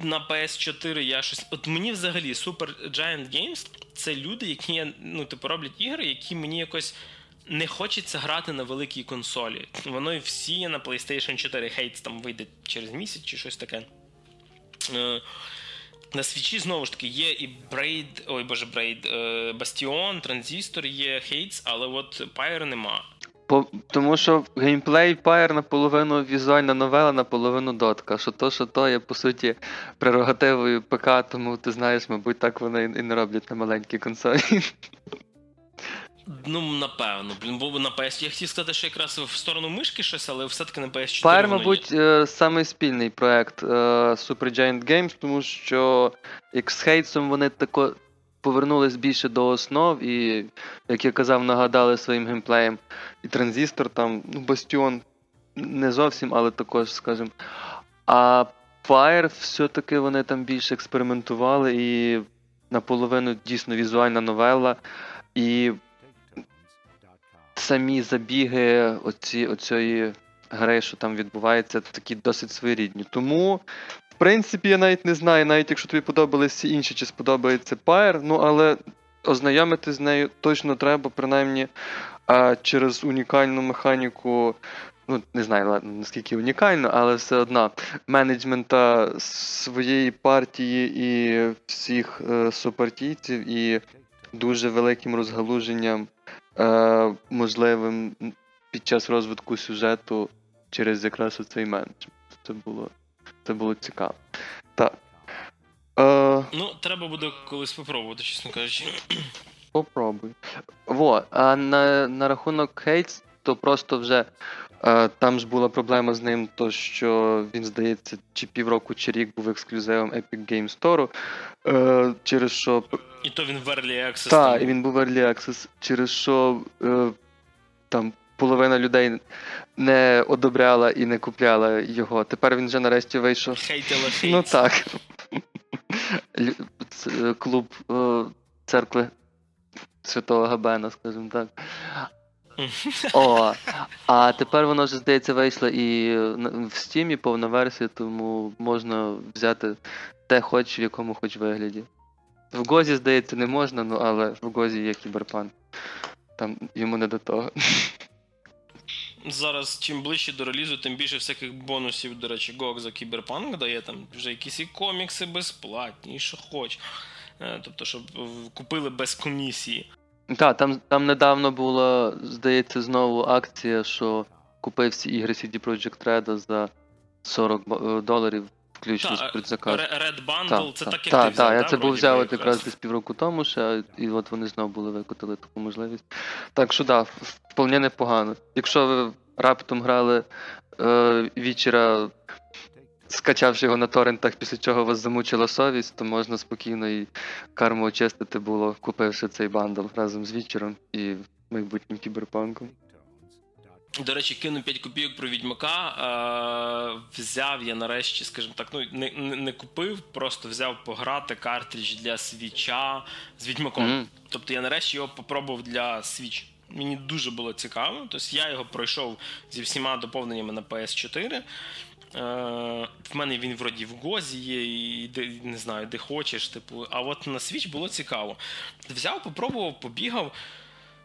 на PS4 я щось. От мені взагалі Supergiant Games це люди, які ну, типу, роблять ігри, які мені якось не хочеться грати на великій консолі. Воно і всі є на PlayStation 4. Hades там вийде через місяць чи щось таке. Е, на свічі, знову ж таки, є і Braid, ой боже, Braid, Bastion, Transistor, є Hades, але от Pyre нема. По, Тому що геймплей Pyre наполовину візуальна новела, наполовину дотка. Що то, що то є, по суті, прерогативою ПК, тому ти знаєш, мабуть, так вони і не роблять на маленькій консолі. Ну, напевно, блін, бо на PS. Я хотів сказати, що якраз в сторону мишки щось, але все-таки на PS4. Pyre, мабуть, є. самий спільний проект Super Giant Games, тому що як з Хейтсом вони тако повернулись більше до основ, і, як я казав, нагадали своїм геймплеєм. І транзистор, там, ну, Бастіон не зовсім, але також, скажімо. А Fire все-таки вони там більше експериментували і наполовину дійсно візуальна новела. І самі забіги оці, оцієї гри, що там відбувається, такі досить своєрідні. Тому, в принципі, я навіть не знаю, навіть якщо тобі подобалися інші, чи сподобається Pyre, ну але ознайомити з нею точно треба, принаймні а, через унікальну механіку. Ну, не знаю, наскільки унікально, але все одно менеджмента своєї партії і всіх е, супартійців, і дуже великим розгалуженням е, можливим під час розвитку сюжету через якраз оцей менеджмент. Це було це було цікаво. Так. Е, Ну, треба буде колись спробувати, чесно кажучи. Попробуй. Во, а на на рахунок Hades, то просто вже там ж була проблема з ним, то що він, здається, чи півроку, чи рік був ексклюзивом Epic Games Store, е, через що. І то він в Early Access. Так, і він був в Early Access, через що е, там половина людей не одобряла і не купляла його. Тепер він вже нарешті вийшов. Хейтила хейт. Ну так. [laughs] Клуб е, церкви Святого Габена, скажімо так. О, А тепер воно вже, здається, вийшло і в Steam повна версія, тому можна взяти те, хоч в якому хоч вигляді. В Гозі, здається, не можна, ну але в Гозі є кіберпанк. Там йому не до того. Зараз, чим ближче до релізу, тим більше всяких бонусів, до речі, GOG за кіберпанк дає там вже якісь і комікси безплатні, і що хоч. Е, тобто, щоб купили без комісії. Так, там там недавно була, здається, знову акція, що купив всі ігри CD Projekt Red за 40 е, доларів, включно з предзаказом. Red Bundle, це так, як та, ти взяв, я це був взяв от якраз десь півроку тому ще, і от вони знову були викотили таку можливість. Так що так, да, вполне непогано. Якщо ви раптом грали е, вічера скачавши його на торрентах, після чого вас замучила совість, то можна спокійно і карму очистити було, купивши цей бандл разом з вічером і майбутнім кіберпанком. До речі, кину 5 копійок про відьмака. Е, Взяв я нарешті, скажімо так, ну не не, не купив, просто взяв пограти картридж для свіча з відьмаком. Mm-hmm. Тобто я нарешті його попробував для свіч. Мені дуже було цікаво. Тобто я його пройшов зі всіма доповненнями на PS4. Е, в мене він вроді в Гозі є, і де, не знаю, де хочеш. Типу, а от на Switch було цікаво. Взяв, попробував, побігав.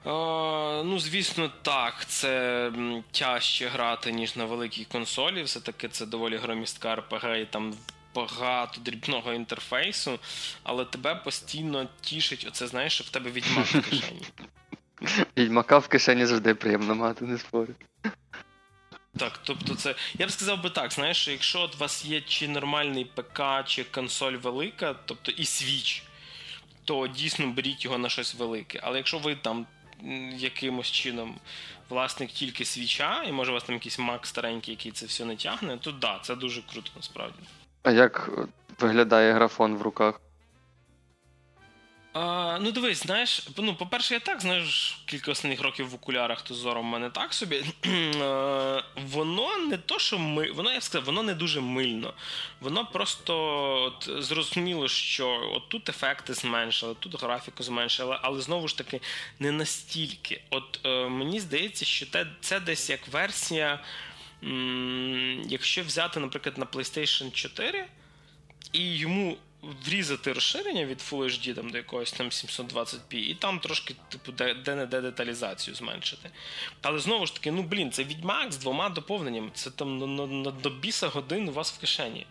Uh, ну, звісно, так, це тяжче грати, ніж на великій консолі. Все-таки це доволі громістка РПГ і там багато дрібного інтерфейсу, але тебе постійно тішить, оце знаєш, що в тебе відьмак в кишені. [laughs] Відьмака в кишені завжди приємно мати, не спорю. Так, тобто це. Я б сказав би так, знаєш, якщо у вас є чи нормальний ПК, чи консоль велика, тобто і Switch, то дійсно беріть його на щось велике. Але якщо ви там якимось чином власник тільки свіча, і може у вас там якийсь Mac старенький, який це все не тягне, то да, це дуже круто насправді. А як виглядає графон в руках? А, Ну, дивись, знаєш, ну, по-перше, я так, знаєш, кілька останніх років в окулярах, то зором в мене так собі. [clears throat] воно не то, що ми. Воно, я б сказав, воно не дуже мильно. Воно просто от, зрозуміло, що от тут ефекти зменшили, тут графіку зменшили, але знову ж таки не настільки. От е, мені здається, що те, це десь як версія. М- якщо взяти, наприклад, на PlayStation 4 і йому врізати розширення від Full HD там, до якогось там 720p, і там трошки, типу, де-не-де деталізацію зменшити. Але знову ж таки, ну блін, це відьмак з двома доповненнями. Це там на, на, на до біса годин у вас в кишені.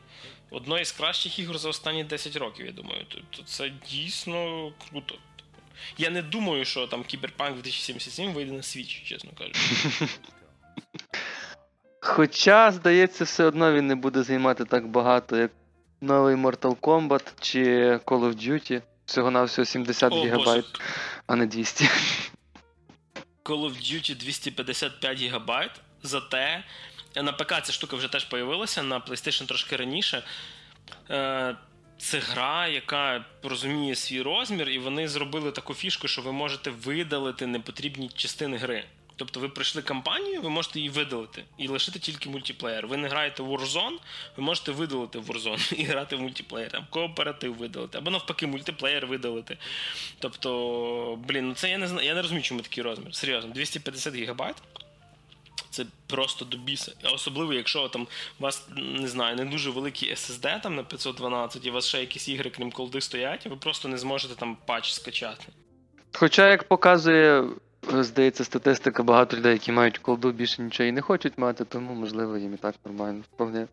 Одно із кращих ігор за останні 10 років, я думаю. Тобто це дійсно круто. Я не думаю, що там Кіберпанк 2077 вийде на Switch, чесно кажучи. Хоча, здається, все одно він не буде займати так багато, як новий Mortal Kombat чи Call of Duty. Всього на всього 70 ГБ, а не 200. Call of Duty 255 ГБ, зате на ПК ця штука вже теж появилася, на PlayStation трошки раніше. Е, це гра, яка розуміє свій розмір, і вони зробили таку фішку, що ви можете видалити непотрібні частини гри. Тобто ви пройшли кампанію, ви можете її видалити і лишити тільки мультиплеєр. Ви не граєте в Warzone, ви можете видалити Warzone [laughs] і грати в мультиплеєр, або кооператив видалити, або навпаки, мультиплеєр видалити. Тобто, блін, ну це я не знаю, я не розумію, чому такий розмір. Серйозно, 250 гігабайт. Це просто до біса. Особливо, якщо там у вас не знаю, не дуже великий SSD там на 512, і у вас ще якісь ігри, крім колди, стоять, і ви просто не зможете там патч скачати. Хоча, як показує, здається, статистика, багато людей, які мають колду, більше нічого і не хочуть мати, тому можливо їм і так нормально. Вполне.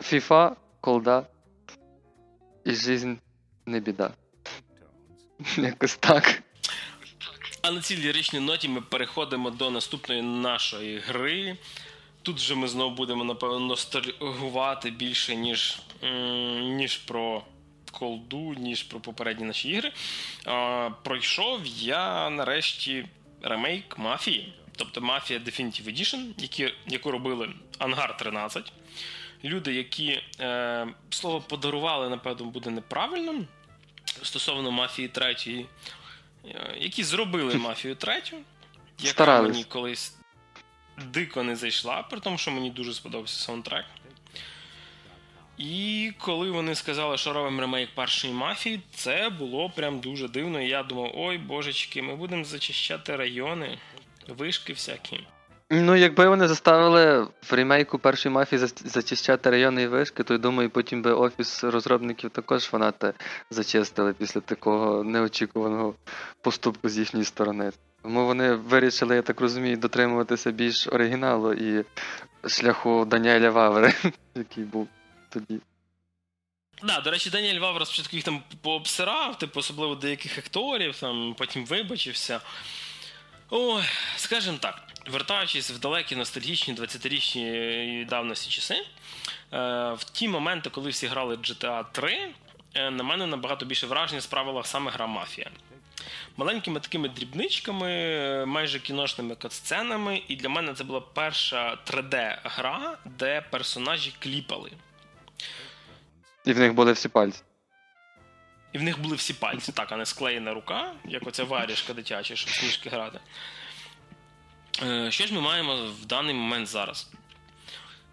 FIFA, колда і жизнь не біда. [laughs] Якось так. А на цій ліричній ноті ми переходимо до наступної нашої гри. Тут вже ми знову будемо, напевно, ностальгувати більше, ніж ніж про колду, ніж про попередні наші ігри. А, Пройшов я нарешті ремейк Мафії, тобто Мафія Definitive Edition, які, яку робили Ангар 13. Люди, які е, слово подарували, напевно, буде неправильним стосовно Мафії 3. Е, які зробили [laughs] мафію третю, яка Старались. мені колись дико не зайшла, при тому, що мені дуже сподобався саундтрек. І коли вони сказали, що робимо ремейк першої мафії, це було прям дуже дивно. І я думав, ой божечки, ми будемо зачищати райони, вишки всякі. Ну, якби вони заставили в ремейку першої мафії зачищати райони і вишки, то я думаю, потім би офіс розробників також фанати зачистили після такого неочікуваного поступку з їхньої сторони. Тому вони вирішили, я так розумію, дотримуватися більш оригіналу і шляху Даніеля Ваври, [laughs] який був тоді. Да, до речі, Даніель Вавра спочатку їх там пообсирав, типу, особливо деяких акторів, там потім вибачився. Ой, скажімо так, вертаючись в далекі ностальгічні 20-річні давності часи, е, в ті моменти, коли всі грали GTA 3, е, на мене набагато більше враження справила саме гра Мафія. Маленькими такими дрібничками, майже кіношними катсценами, і для мене це була перша 3D-гра, де персонажі кліпали. І в них були всі пальці. І в них були всі пальці, так, а не склеєна рука, як оця варішка дитяча, щоб сніжки грати. Е, що ж ми маємо в даний момент зараз?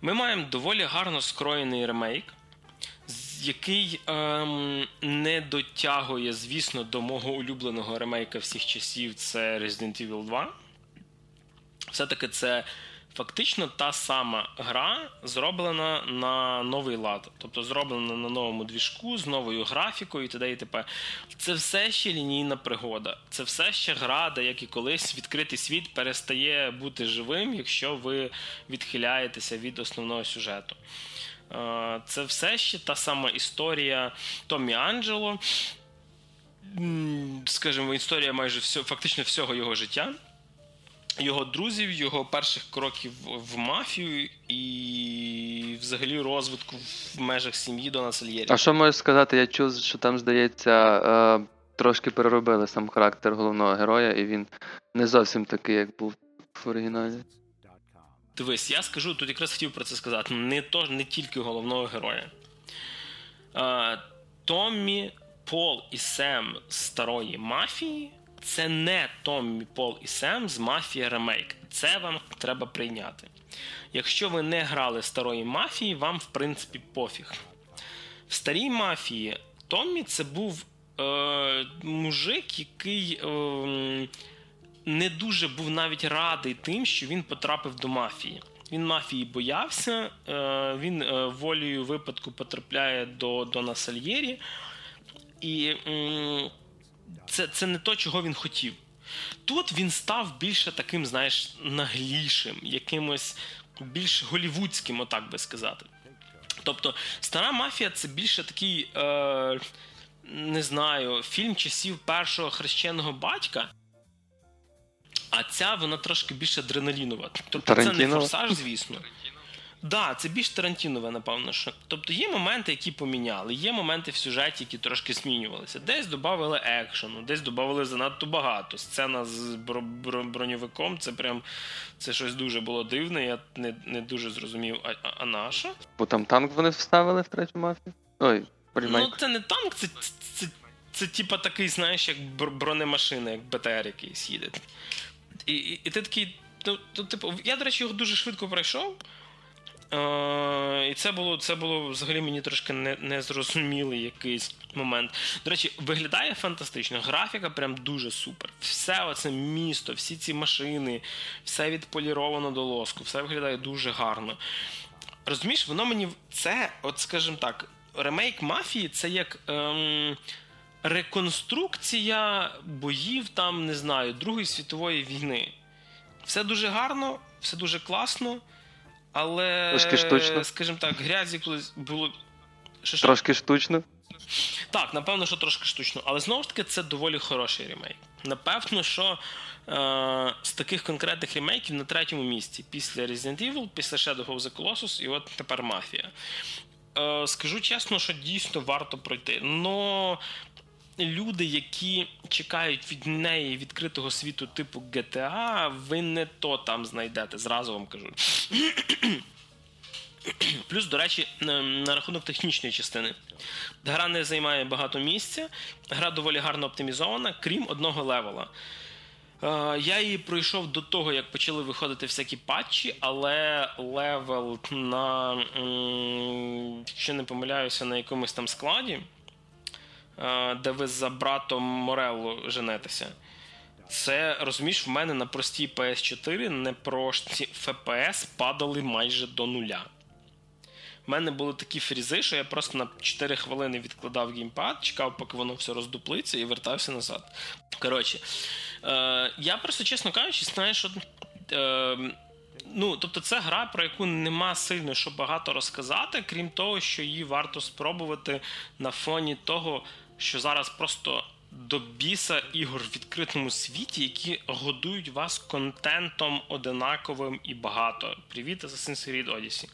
Ми маємо доволі гарно скроєний ремейк, який ем, не дотягує, звісно, до мого улюбленого ремейка всіх часів це Resident Evil 2. Все-таки це Фактично та сама гра зроблена на новий лад, тобто зроблена на новому двіжку з новою графікою і т.д. і т.п. Це все ще лінійна пригода. Це все ще гра, де як і колись відкритий світ перестає бути живим, якщо ви відхиляєтеся від основного сюжету. Е, це все ще та сама історія Томі Анджело. Скажімо, історія майже всього, фактично всього його життя його друзів, його перших кроків в мафію і взагалі розвитку в межах сім'ї до Сальєрі. А що можеш сказати? Я чув, що там, здається, е, трошки переробили сам характер головного героя, і він не зовсім такий, як був в оригіналі. Дивись, я скажу, тут якраз хотів про це сказати. Не то, не тільки головного героя. Е, Томмі, Пол і Сем старої мафії це не Томмі Пол і Сем з Мафія Ремейк. Це вам треба прийняти. Якщо ви не грали старої мафії, вам в принципі пофіг. В старій мафії Томмі це був е, мужик, який е, не дуже був навіть радий тим, що він потрапив до мафії. Він мафії боявся, е, він е, волею випадку потрапляє до Дона Сальєрі. І це це не то, чого він хотів. Тут він став більше таким, знаєш, наглішим, якимось більш голівудським, отак би сказати. Тобто, стара мафія це більше такий, е, не знаю, фільм часів першого хрещеного батька. А ця вона трошки більш адреналінова. Тобто це не форсаж, звісно. Да, це більш Тарантінове, напевно. що. Тобто є моменти, які поміняли, є моменти в сюжеті, які трошки змінювалися. Десь додали екшену, десь додали занадто багато. Сцена з броньовиком це прям це щось дуже було дивне. Я не не дуже зрозумів, а, а, а на що? Бо там танк вони вставили в третю мафію? Ой, Ну, це не танк, це, це, це, це типа такий, знаєш, як бронемашина, як БТР якийсь їде. І, і, і ти такий. Ну, то, типу, я, до речі, його дуже швидко пройшов. Е, І це було це було взагалі мені трошки не, незрозумілий якийсь момент. До речі, виглядає фантастично. Графіка прям дуже супер. Все оце місто, всі ці машини, все відполіровано до лоску, все виглядає дуже гарно. Розумієш, воно мені це, от скажімо так, ремейк мафії це як. Ем, Реконструкція боїв там, не знаю, Другої світової війни. Все дуже гарно, все дуже класно. Але, Трошки штучно. скажімо так, грязі колись було. Що, що? Трошки штучно. Так, напевно, що трошки штучно. Але знову ж таки, це доволі хороший ремейк. Напевно, що е- з таких конкретних ремейків на третьому місці. Після Resident Evil, після Shadow of the Colossus і от тепер Мафія. Е- скажу чесно, що дійсно варто пройти. Но люди, які чекають від неї відкритого світу типу GTA, ви не то там знайдете, зразу вам кажу. [clears throat] Плюс, до речі, на рахунок технічної частини. Гра не займає багато місця, гра доволі гарно оптимізована, крім одного левела. Я її пройшов до того, як почали виходити всякі патчі, але левел на, якщо не помиляюся, на якомусь там складі. Е, де ви за братом Морелло женетеся. Це розумієш, в мене на простій PS4 не Pro ці FPS падали майже до нуля. У мене були такі фрізи, що я просто на 4 хвилини відкладав геймпад, чекав, поки воно все роздуплиться, і вертався назад. Коротше, е, я просто, чесно кажучи, знаю, що. Е, Ну, тобто, це гра, про яку нема сильно що багато розказати, крім того, що її варто спробувати на фоні того, що зараз просто до біса ігор в відкритому світі, які годують вас контентом одинаковим і багато. Привіт, Assassin's Creed Odyssey.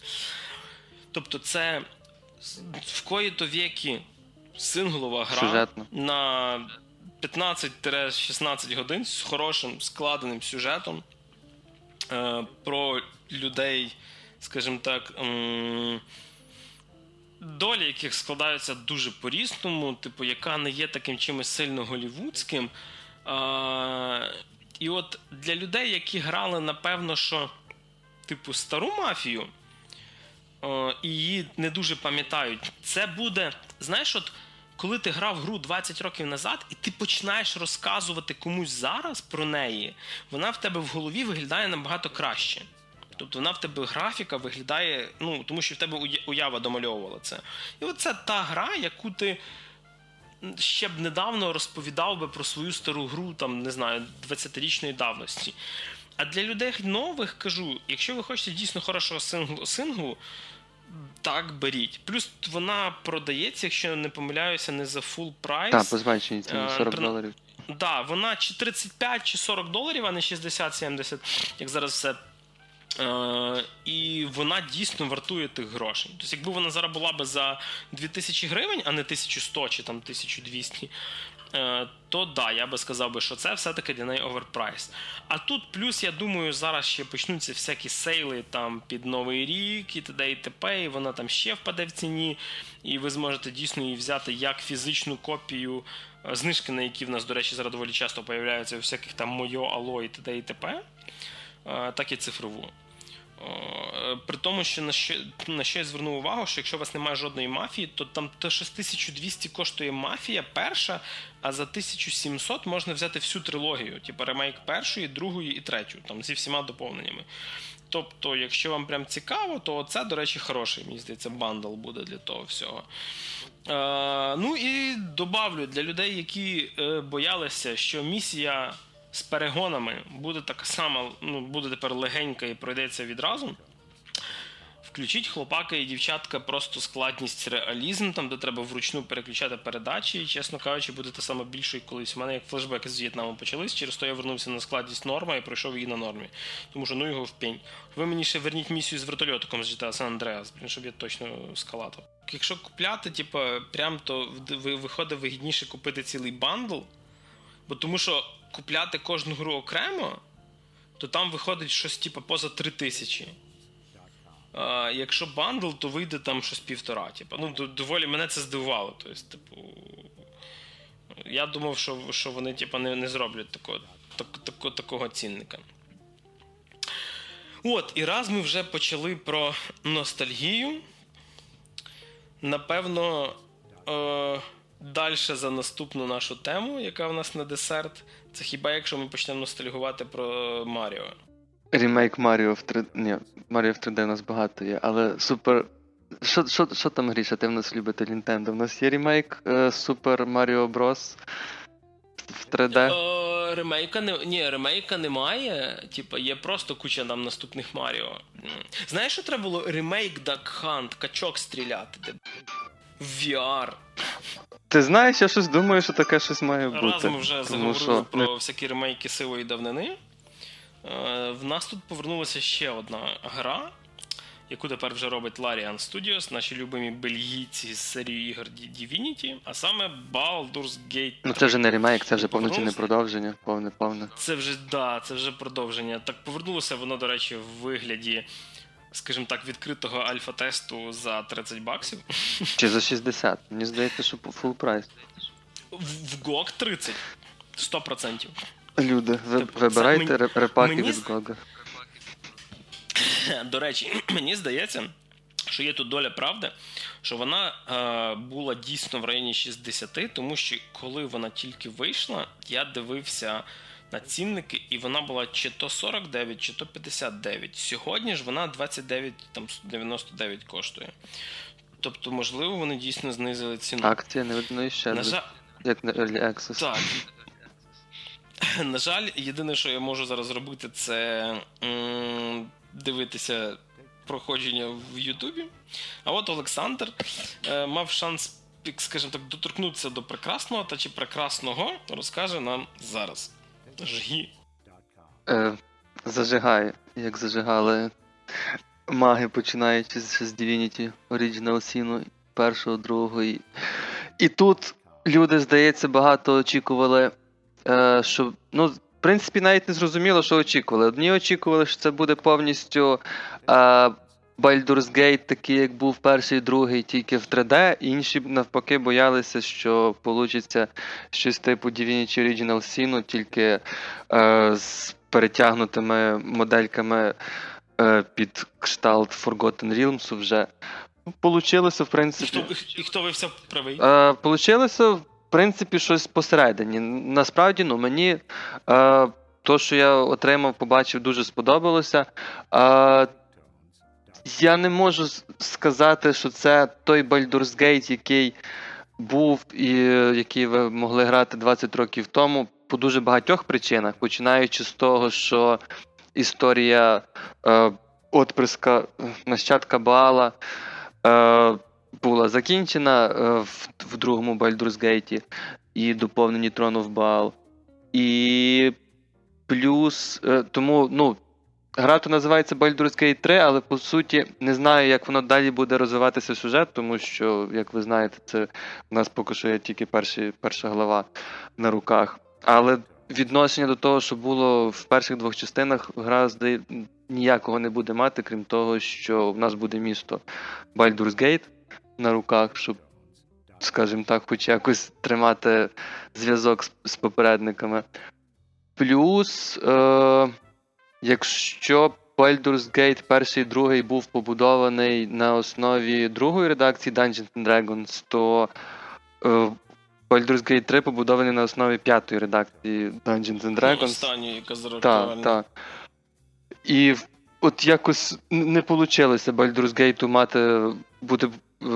Тобто, це в кої-то віки синглова гра Сюжетно. на 15-16 годин з хорошим складеним сюжетом. Е, про людей, скажімо так, долі, яких складаються дуже по-різному, типу, яка не є таким чимось сильно голівудським. І от для людей, які грали, напевно, що, типу, стару мафію, і її не дуже пам'ятають, це буде, знаєш, от коли ти грав гру 20 років назад, і ти починаєш розказувати комусь зараз про неї, вона в тебе в голові виглядає набагато краще. Тобто вона в тебе графіка виглядає, ну, тому що в тебе уява домальовувала це. І оце та гра, яку ти ще б недавно розповідав би про свою стару гру, там, не знаю, 20-річної давності. А для людей нових кажу: якщо ви хочете дійсно хорошого синглу, синглу так, беріть. Плюс вона продається, якщо не помиляюся, не за full прайс. Так, по зменшенні 40 При... доларів. Так, да, вона чи 35 чи 40 доларів, а не 60-70, як зараз все. Е, І вона дійсно вартує тих грошей. Тобто, якби вона зараз була би за 2000 гривень, а не 1100 чи там 1200, Е, то да, я би сказав би, що це все-таки для неї overprice. А тут, плюс, я думаю, зараз ще почнуться всякі sale и там під Новий рік і т.д. і т.п., і вона там ще впаде в ціні, і ви зможете дійсно її взяти як фізичну копію, е, знижки, на які в нас, до речі, зараз доволі часто появляються у всяких там Мойо, Алло і т.д. і т.п., так і цифрову. При тому, що на що на що я звернув увагу, що якщо у вас немає жодної мафії, то там то 6200 коштує мафія перша, а за 1700 можна взяти всю трилогію, типу ремейк першої, другої і третьої, там зі всіма доповненнями. Тобто, якщо вам прям цікаво, то це, до речі, хороший, мені здається, бандл буде для того всього. Е, Ну і добавлю для людей, які е, боялися, що місія з перегонами буде така сама, ну, буде тепер легенька і пройдеться відразу. Включіть хлопака і дівчатка просто складність реалізм, там де треба вручну переключати передачі, і, чесно кажучи, буде те саме більше колись. У мене як флешбеки з В'єтнаму почались, через то я вернувся на складність норма і пройшов її на нормі. Тому що ну його в пень. Ви мені ще верніть місію з вертольотиком з GTA San Andreas, щоб я точно скалатав. Якщо купляти, типу, прям то виходить вигідніше купити цілий бандл, бо тому що купляти кожну гру окремо, то там виходить щось типу, поза 3 тисячі. А, Якщо бандл, то вийде там щось півтора. Типу. Ну, доволі мене це здивувало. Тобто, типу, Я думав, що що вони типу, не не зроблять такого. так, так, такого цінника. От, і раз ми вже почали про ностальгію. Напевно, е, далі за наступну нашу тему, яка в нас на десерт, це хіба якщо ми почнемо ностальгувати про Маріо. Ремейк Маріо в 3D. Ні, Маріо в 3D у нас багато є, але супер. Що що, що там Гріша, ти в нас любитель Nintendo? У нас є ремейк Super Mario Bros. в 3D. О, ремейка не ні, ремейка немає. Типа, є просто куча нам наступних Маріо. Знаєш, що треба було ремейк Duck Hunt, качок стріляти? VR. Ти знаєш, я щось думаю, що таке щось має бути. Раз ми вже заговорили що... про всякі ремейки сивої давнини. Е, в нас тут повернулася ще одна гра, яку тепер вже робить Larian Studios, наші любимі бельгійці з серії ігор Divinity, а саме Baldur's Gate. 3. Ну це вже не ремейк, це вже повноцінне продовження, повне повне. Це вже да, це вже продовження. Так повернулося воно, до речі, в вигляді. Скажімо так, відкритого альфа-тесту за 30 баксів. Чи за 60? Мені здається, що full price. В GOG 30. 100%. Люди, ви, типу, вибирайте мені... репаки мені... від GOG. [clears throat] До речі, [clears throat] мені здається, що є тут доля правди, що вона е, була дійсно в районі 60, тому що коли вона тільки вийшла, я дивився на цінники, і вона була чи то 49, чи то 59. Сьогодні ж вона 29,99 коштує. Тобто, можливо, вони дійсно знизили ціну. Акція не видно ще. На жаль... Як на Early Access. Так. [laughs] На жаль, єдине, що я можу зараз зробити, це м- дивитися проходження в Ютубі. А от Олександр е, мав шанс, скажімо так, доторкнутися до прекрасного та чи прекрасного розкаже нам зараз. Жгі. Е, Зажигає, як зажигали маги, починаючи з Divinity Original Sin першого, другого. І, і тут люди, здається, багато очікували, е, що. ну, в принципі, навіть не зрозуміло, що очікували. Одні очікували, що це буде повністю е, Baldur's Gate, такий, як був перший другий, тільки в 3D. Інші навпаки боялися, що вийде щось типу Divinity Original Sin, тільки е, з перетягнутими модельками е, під кшталт Forgotten Realms вже. Получилося, в принципі. І хто, і хто вився правий? Е, Получилося, в принципі, щось посередині. Насправді, ну, мені е, то, що я отримав, побачив, дуже сподобалося. Е, я не можу сказати, що це той Baldur's Gate, який був і який ви могли грати 20 років тому, по дуже багатьох причинах, починаючи з того, що історія е, отприска нащадка Баала е, була закінчена е, в, в другому Baldur's Gate і доповнені of Baal. І плюс, е, тому, ну. Гра то називається Baldur's Gate 3, але по суті не знаю, як воно далі буде розвиватися сюжет, тому що, як ви знаєте, це у нас поки що є тільки перші, перша глава на руках. Але відношення до того, що було в перших двох частинах, гра здає, ніякого не буде мати, крім того, що в нас буде місто Baldur's Gate на руках, щоб, скажімо так, хоч якось тримати зв'язок з, з попередниками. Плюс. Е- Якщо Baldur's Gate перший і другий був побудований на основі другої редакції Dungeons and Dragons, то е, Baldur's Gate 3 побудований на основі п'ятої редакції Dungeons and Dragons. Останньої, яка Так, так. І от якось не вийшло Baldur's Gate мати, бути,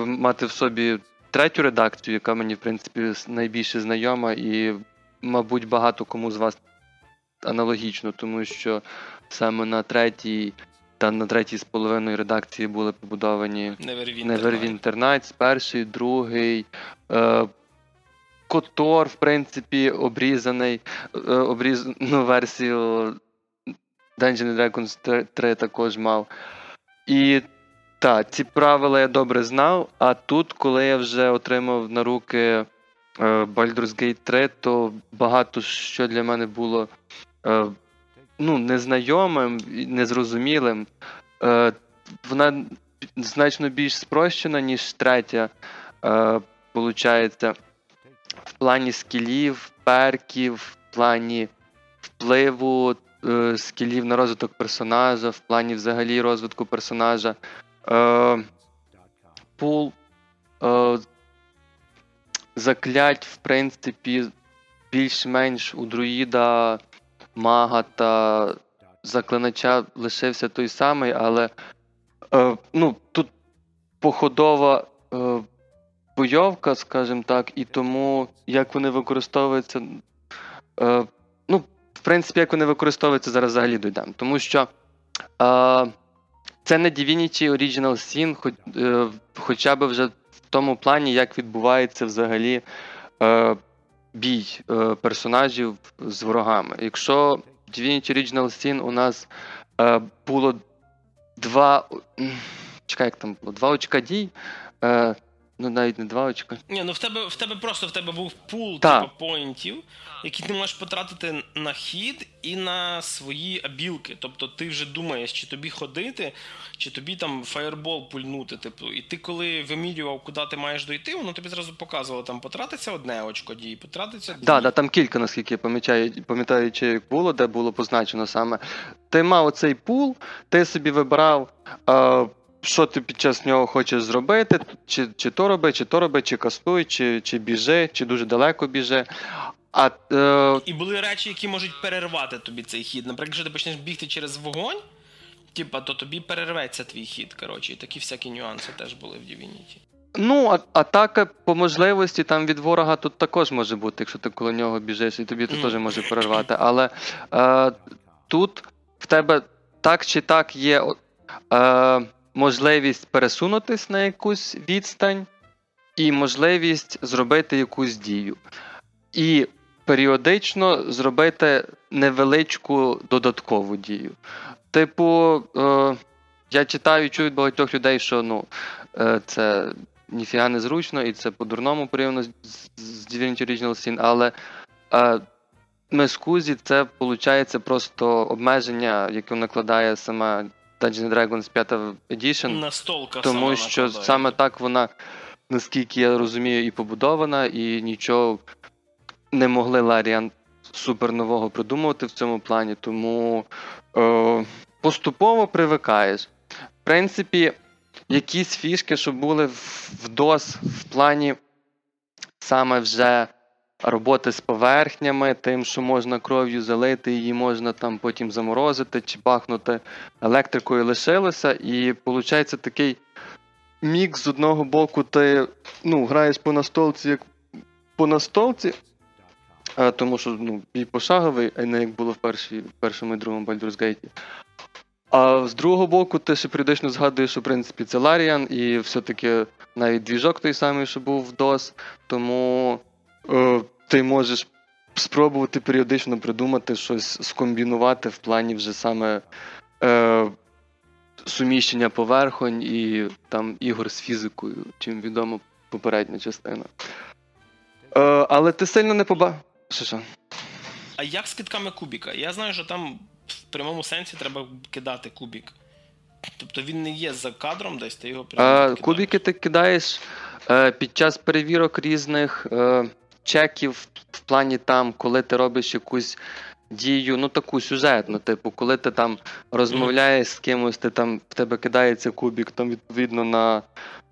мати в собі третю редакцію, яка мені, в принципі, найбільше знайома, і, мабуть, багато кому з вас аналогічно, тому що саме на третій та на третій з половиною редакції були побудовані Neverwinter Nights, перший, другий. Е, Котор, в принципі, обрізаний, е, обрізану версію Dungeons Dragons 3 також мав. І так, ці правила я добре знав. А тут, коли я вже отримав на руки е, Baldur's Gate 3, то багато що для мене було ну, незнайомим, незрозумілим. Е, вона значно більш спрощена, ніж третя. Получається, в плані скілів, перків, в плані впливу е, скілів на розвиток персонажа, в плані взагалі розвитку персонажа. Е, Пул е, заклять, в принципі, більш-менш у друїда, мага та заклинача лишився той самий, але е, ну, тут походова е, бойовка, скажімо так, і тому як вони використовуються. Е, ну, в принципі, як вони використовуються, зараз взагалі дійдемо. Тому що е, це не Divinity Original Sin, хоч, е, хоча б вже в тому плані, як відбувається взагалі е, бій е, персонажів з ворогами. Якщо Divinity Original Sin у нас е, було два. Чекай, як там було? Два очка дій. Е, Ну, навіть не два очка. Ні, ну в тебе в тебе просто в тебе був пул типу, поінтів, які ти можеш потратити на хід і на свої абілки. Тобто ти вже думаєш, чи тобі ходити, чи тобі там фаєрбол пульнути. Типу, і ти коли вимірював, куди ти маєш дойти, воно тобі зразу показувало там потратиться одне очко дії, потратиться дві. Да, да, там кілька, наскільки я пам'ятаю, пам'ятаю, чи як було, де було позначено саме. Ти мав оцей пул, ти собі вибирав, е, що ти під час нього хочеш зробити, чи, чи то роби, чи то роби, чи кастуй, чи, чи біжи, чи дуже далеко біжи. А е, І були речі, які можуть перервати тобі цей хід. Наприклад, якщо ти почнеш бігти через вогонь, типа, то тобі перерветься твій хід. Коротше, і такі всякі нюанси теж були в Divinity. ну, а, атака по можливості там від ворога тут також може бути, якщо ти коло нього біжиш, і тобі це теж може перервати. Але е, тут в тебе так чи так є е, можливість пересунутись на якусь відстань, і можливість зробити якусь дію. І періодично зробити невеличку додаткову дію. Типу, е, я читаю, чую від багатьох людей, що ну, е, це ніфіга не зручно, і це по-дурному порівняно з, Divinity Original Sin, але е, Мескузі це виходить просто обмеження, яке накладає сама Dungeons Dragons 5 Edition. На Тому сама що накладає. саме так вона, наскільки я розумію, і побудована, і нічого не могли Ларіан супер нового придумувати в цьому плані. Тому е, поступово привикаєш. В принципі, якісь фішки, що були в, в DOS в плані саме вже роботи з поверхнями, тим, що можна кров'ю залити, її можна там потім заморозити чи бахнути електрикою лишилося, і виходить такий мікс. З одного боку, ти ну, граєш по настолці, як по настолці, е, тому що ну, бій пошаговий, а не як було в, першій, першому і другому Baldur's Gate. А з другого боку, ти ще періодично згадуєш, що в принципі це Ларіан, і все-таки навіть двіжок той самий, що був в DOS, тому ти можеш спробувати періодично придумати щось скомбінувати в плані вже саме е, суміщення поверхонь і там ігор з фізикою, чим відома попередня частина. Е, але ти сильно не поба. Що що? А як з китками кубіка? Я знаю, що там в прямому сенсі треба кидати кубік. Тобто він не є за кадром десь, ти його прямо Е, кубики ти кидаєш е, під час перевірок різних е, чеків в плані там, коли ти робиш якусь дію, ну таку сюжетну, типу, коли ти там розмовляєш з кимось, ти там в тебе кидається кубік, там відповідно на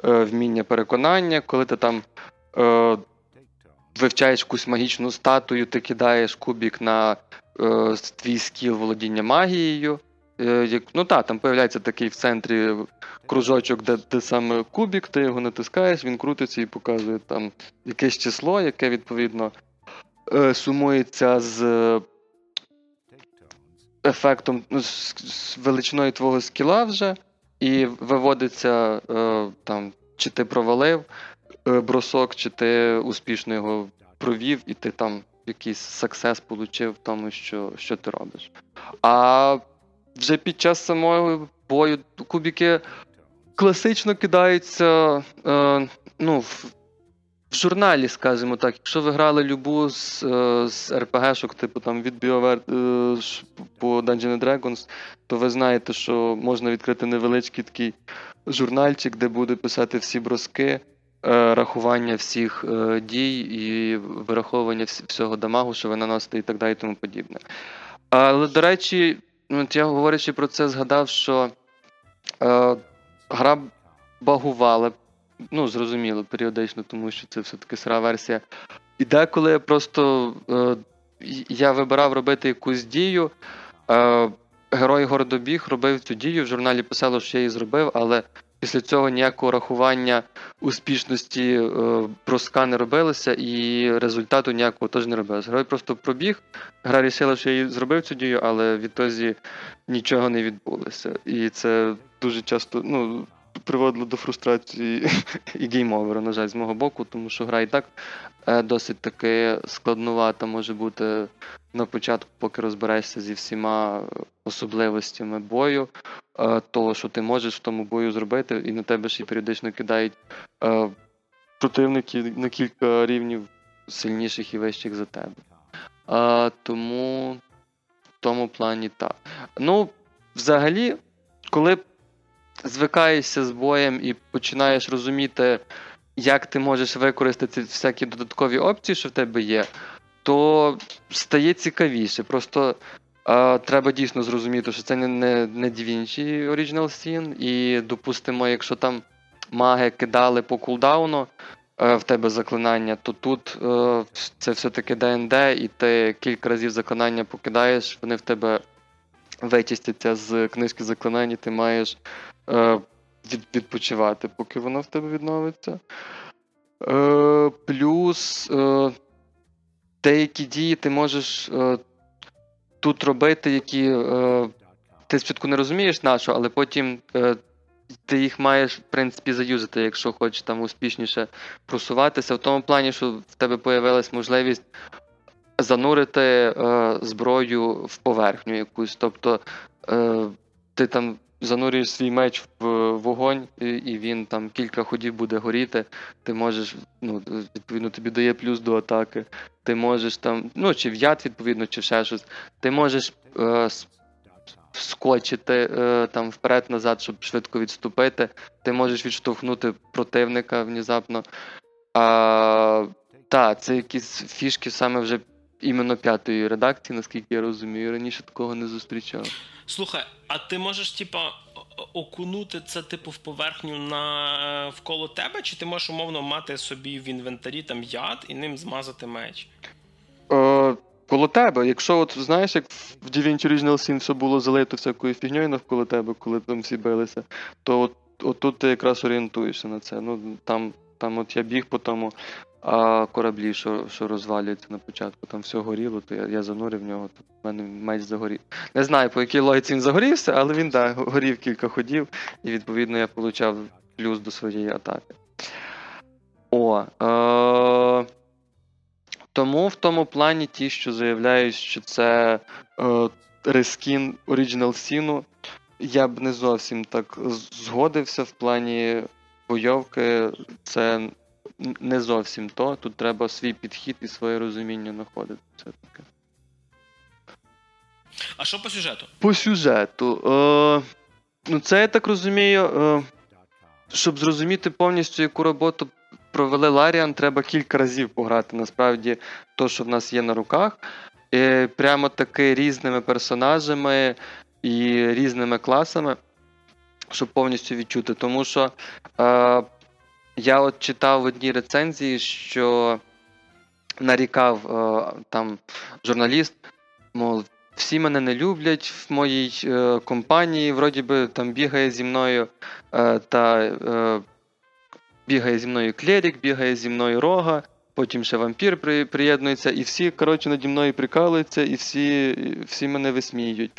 е, вміння переконання, коли ти там е, вивчаєш якусь магічну статую, ти кидаєш кубік на е, твій скіл володіння магією. Е, ну так, там появляється такий в центрі кружочок, де, де саме кубік, ти його натискаєш, він крутиться і показує там якесь число, яке відповідно е, сумується з ефектом, ну, з, величиною твого скіла вже, і виводиться е, там, чи ти провалив бросок, чи ти успішно його провів, і ти там якийсь саксес отримав в тому, що, що ти робиш. А вже під час самого бою кубики класично кидаються е, ну, в, в журналі, скажімо так. Якщо ви грали любу з, е, з RPG-шок, типу там від BioWare е, по Dungeons Dragons, то ви знаєте, що можна відкрити невеличкий такий журнальчик, де буде писати всі броски. е, рахування всіх е, дій і вираховування всього дамагу, що ви наносите і так далі і тому подібне. Але, до речі, от я говорячи про це, згадав, що е, гра багувала, ну, зрозуміло, періодично, тому що це все-таки сира версія. І деколи просто е, я вибирав робити якусь дію. Е, Герой Городобіг робив цю дію, в журналі писало, що я її зробив, але після цього ніякого рахування успішності е, броска не робилося, і результату ніякого теж не робилося. Герой просто пробіг, гра рішила, що я її зробив цю дію, але відтоді нічого не відбулося. І це дуже часто ну, приводило до фрустрації і game over у, на жаль, з мого боку, тому що гра і так е, досить таки складнувата може бути на початку, поки розберешся зі всіма особливостями бою, е, того, що ти можеш в тому бою зробити, і на тебе ще й періодично кидають е, противники на кілька рівнів сильніших і вищих за тебе. Тому в тому плані так. Ну, взагалі, коли звикаєшся з боєм і починаєш розуміти, як ти можеш використати всякі додаткові опції, що в тебе є, то стає цікавіше. Просто а, треба дійсно зрозуміти, що це не не, не DaVinci Original Sin, і, допустимо, якщо там маги кидали по кулдауну е, в тебе заклинання, то тут е, це все-таки ДНД, і ти кілька разів заклинання покидаєш, вони в тебе вичистяться з книжки заклинань, і ти маєш е, від, відпочивати, поки воно в тебе відновиться. Е, Плюс е, деякі дії ти можеш е, тут робити, які е, ти спочатку не розумієш на що, але потім е, ти їх маєш, в принципі, заюзати, якщо хочеш там успішніше просуватися. В тому плані, що в тебе появилась можливість занурити е, зброю в поверхню якусь. Тобто е, ти там занурюєш свій меч в вогонь, і він там кілька ходів буде горіти. Ти можеш, ну, відповідно, тобі дає плюс до атаки. Ти можеш там, ну, чи в яд, відповідно, чи ще щось. Ти можеш е, скочити е, там вперед-назад, щоб швидко відступити. Ти можеш відштовхнути противника внезапно. А, Так, це якісь фішки саме вже іменно п'ятої редакції, наскільки я розумію. Раніше такого не зустрічав. Слухай, а ти можеш, типа, окунути це, типу, в поверхню на вколо тебе, чи ти можеш умовно мати собі в інвентарі там яд і ним змазати меч? Е, Коло тебе. Якщо от знаєш, як в DaVinci Original Sin все було залито всякою фігньою навколо тебе, коли там всі билися, то от, от тут ти якраз орієнтуєшся на це. Ну, Там там от я біг по тому а кораблі, що що розвалюються на початку, там все горіло, то я я занурив в нього, то в мене меч загорів. Не знаю, по якій логіці він загорівся, але він да, горів кілька ходів, і відповідно я отримав плюс до своєї атаки. О. Е- Тому в тому плані ті, що заявляють, що це е- рескін Original Sin, я б не зовсім так згодився в плані бойовки. Це не зовсім то. Тут треба свій підхід і своє розуміння знаходити. все-таки. А що по сюжету? По сюжету. Е, Ну, це я так розумію. Е, Щоб зрозуміти повністю, яку роботу провели Ларіан, треба кілька разів пограти. Насправді, то, що в нас є на руках. І Прямо таки різними персонажами і різними класами, щоб повністю відчути. Тому що. Е, я от читав в одній рецензії, що нарікав е, там журналіст, мов, всі мене не люблять в моїй е, компанії, вроді би там бігає зі мною е, та е, бігає зі мною клерік, бігає зі мною рога, потім ще вампір при, приєднується, і всі коротше, наді мною прикалуються, і всі, всі мене висміюють.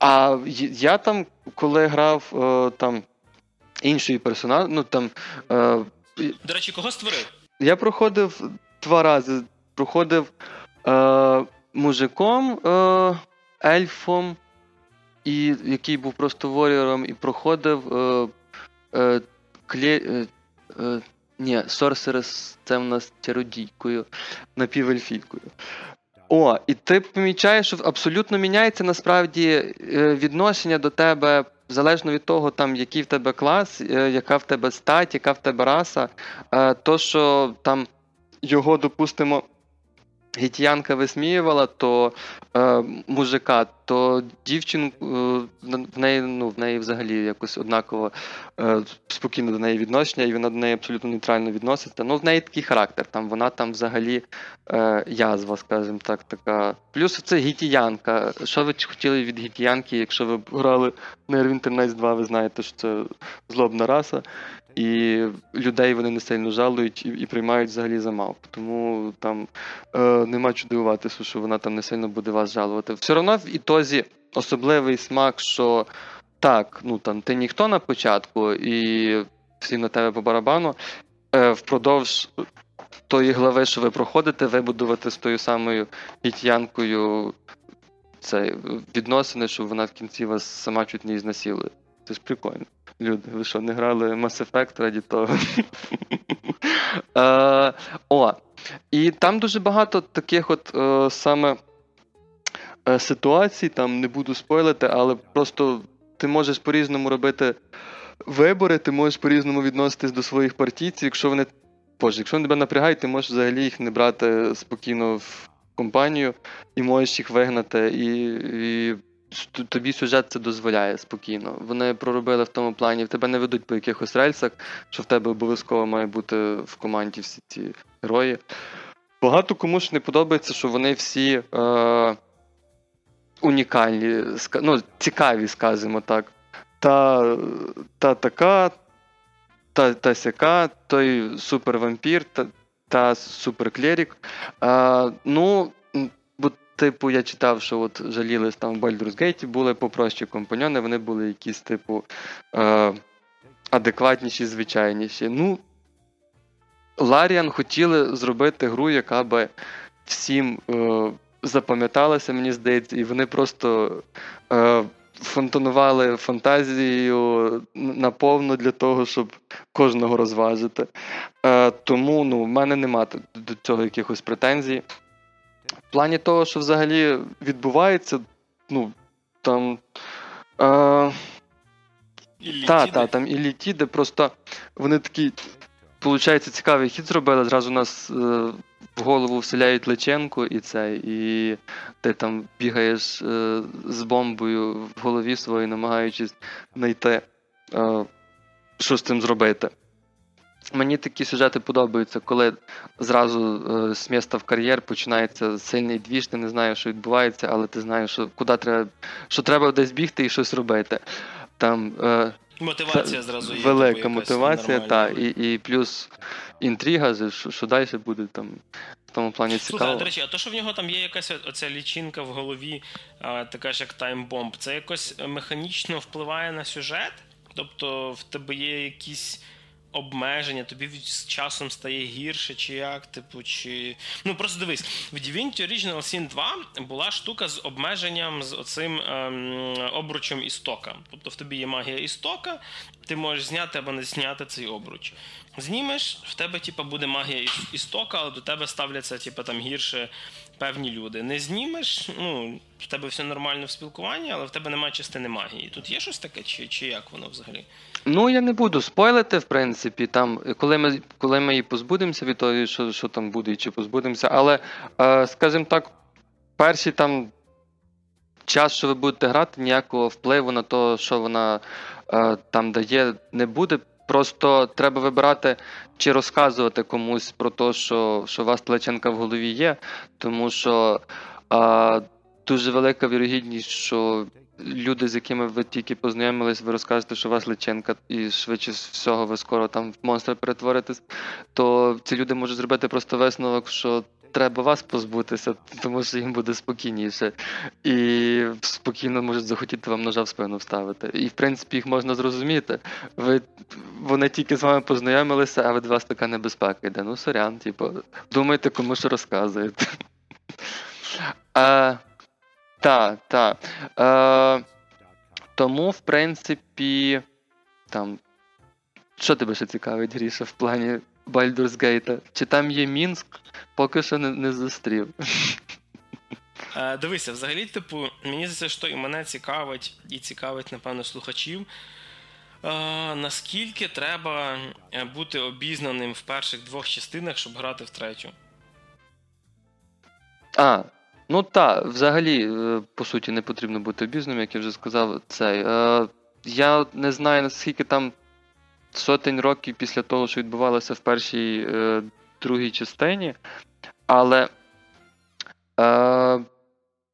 А я там, коли грав е, там іншої персонаж. Ну там. Е, До речі, кого створив? Я проходив два рази. Проходив е, мужиком, е, ельфом, і, який був просто воріором, і проходив е, е, клє, е, е, ні, Сорсерес це в нас чародійкою, напівельфійкою. О, і ти помічаєш, що абсолютно міняється насправді е, відношення до тебе залежно від того, там, який в тебе клас, е, яка в тебе стать, яка в тебе раса, е, то, що там його, допустимо, гітіянка висміювала, то мужика, то дівчинку е, в неї ну, в неї взагалі якось однаково е, спокійно до неї відношення, і вона до неї абсолютно нейтрально відноситься. Ну, в неї такий характер, там вона там взагалі е, язва, скажімо так, така. Плюс це гітіянка. Що ви хотіли від гітіянки, якщо ви грали Nerve Internet 2, ви знаєте, що це злобна раса. І людей вони не сильно жалують і і приймають взагалі за мавп. Тому там е, нема чого дивуватися, що вона там не сильно буде вас жалувати. Все одно в ітозі особливий смак, що так, ну там ти ніхто на початку, і всі на тебе по барабану. Е, Впродовж тої глави, що ви проходите, вибудувати з тою самою гітянкою це відносини, щоб вона в кінці вас сама чуть не ізнасілує. Це ж прикольно. Люди, ви що, не грали Mass Effect раді того? [laughs] е, О, і там дуже багато таких от е, саме ситуацій, там не буду спойлити, але просто ти можеш по-різному робити вибори, ти можеш по-різному відноситись до своїх партійців, якщо вони. Боже, якщо вони тебе напрягають, ти можеш взагалі їх не брати спокійно в компанію і можеш їх вигнати. і, і тобі сюжет це дозволяє спокійно. Вони проробили в тому плані, в тебе не ведуть по якихось рельсах, що в тебе обов'язково має бути в команді всі ці герої. Багато кому ж не подобається, що вони всі е, унікальні, ну, цікаві, скажімо так. Та та така, та та сяка, той супервампір, та та суперклерік. Е, ну, Типу, я читав, що от жалілись там в Baldur's Gate були попрощі компаньони, вони були якісь, типу, е, адекватніші, звичайніші. Ну, Ларіан хотіли зробити гру, яка би всім е, запам'яталася, мені здається, і вони просто е, фонтанували фантазією наповну для того, щоб кожного розважити. Е, Тому ну, в мене немає до цього якихось претензій. В плані того, що взагалі відбувається, ну, там. Е, Так, та, там і літіди, просто вони такі, виходить, цікавий хід зробили. Зразу нас е, в голову вселяють Личенко і це, і ти там бігаєш е, з бомбою в голові своїй, намагаючись знайти, е, що з цим зробити. Мені такі сюжети подобаються, коли зразу е, з міста в кар'єр починається сильний двіж, ти не знаєш, що відбувається, але ти знаєш, що куди треба, що треба десь бігти і щось робити. Там е, Мотивація зразу є. Велика мотивація, так, і і плюс інтрига, що що далі буде там в тому плані цікаво. Слухай, до речі, а то, що в нього там є якась оця лічинка в голові, а, така ж як таймбомб, це якось механічно впливає на сюжет? Тобто в тебе є якісь обмеження, тобі з часом стає гірше, чи як, типу, чи. Ну просто дивись, в Divinity Original Sin 2 була штука з обмеженням з оцим ем, обручем істока. Тобто в тобі є магія істока, ти можеш зняти або не зняти цей обруч. Знімеш, в тебе, типу, буде магія істока, але до тебе ставляться, типу, там гірше певні люди. Не знімеш, ну, в тебе все нормально в спілкуванні, але в тебе немає частини магії. Тут є щось таке, чи чи як воно взагалі? Ну, я не буду спойлити, в принципі, там, коли ми коли ми її позбудемося від того, що що там буде і чи позбудемося, але, е, скажімо так, перший там час, що ви будете грати, ніякого впливу на те, що вона е, там дає, не буде. Просто треба вибирати чи розказувати комусь про те, що що у вас Тлаченка в голові є, тому що а, дуже велика вірогідність, що люди, з якими ви тільки познайомились, ви розкажете, що у вас Личенка, і швидше всього ви скоро там в монстра перетворитесь, то ці люди можуть зробити просто висновок, що треба вас позбутися, тому що їм буде спокійніше. І спокійно можуть захотіти вам ножа в спину вставити. І в принципі їх можна зрозуміти. Ви Вони тільки з вами познайомилися, а від вас така небезпека йде. Ну, сорян, типу, думайте, кому що розказуєте. А, Так, так. Тому, в принципі, там. Що тебе ще цікавить, Гріша, в плані Baldur's Gate? Чи там є Мінськ? Поки що не, не зустрів. Е, Дивися, взагалі, типу, мені здається, що і мене цікавить, і цікавить, напевно, слухачів. Е, наскільки треба е, бути обізнаним в перших двох частинах, щоб грати в третю? А, ну так, взагалі, е, по суті, не потрібно бути обізнаним, як я вже сказав. Цей. Е, я не знаю, наскільки там сотень років після того, що відбувалося в першій е, другій частині, але е,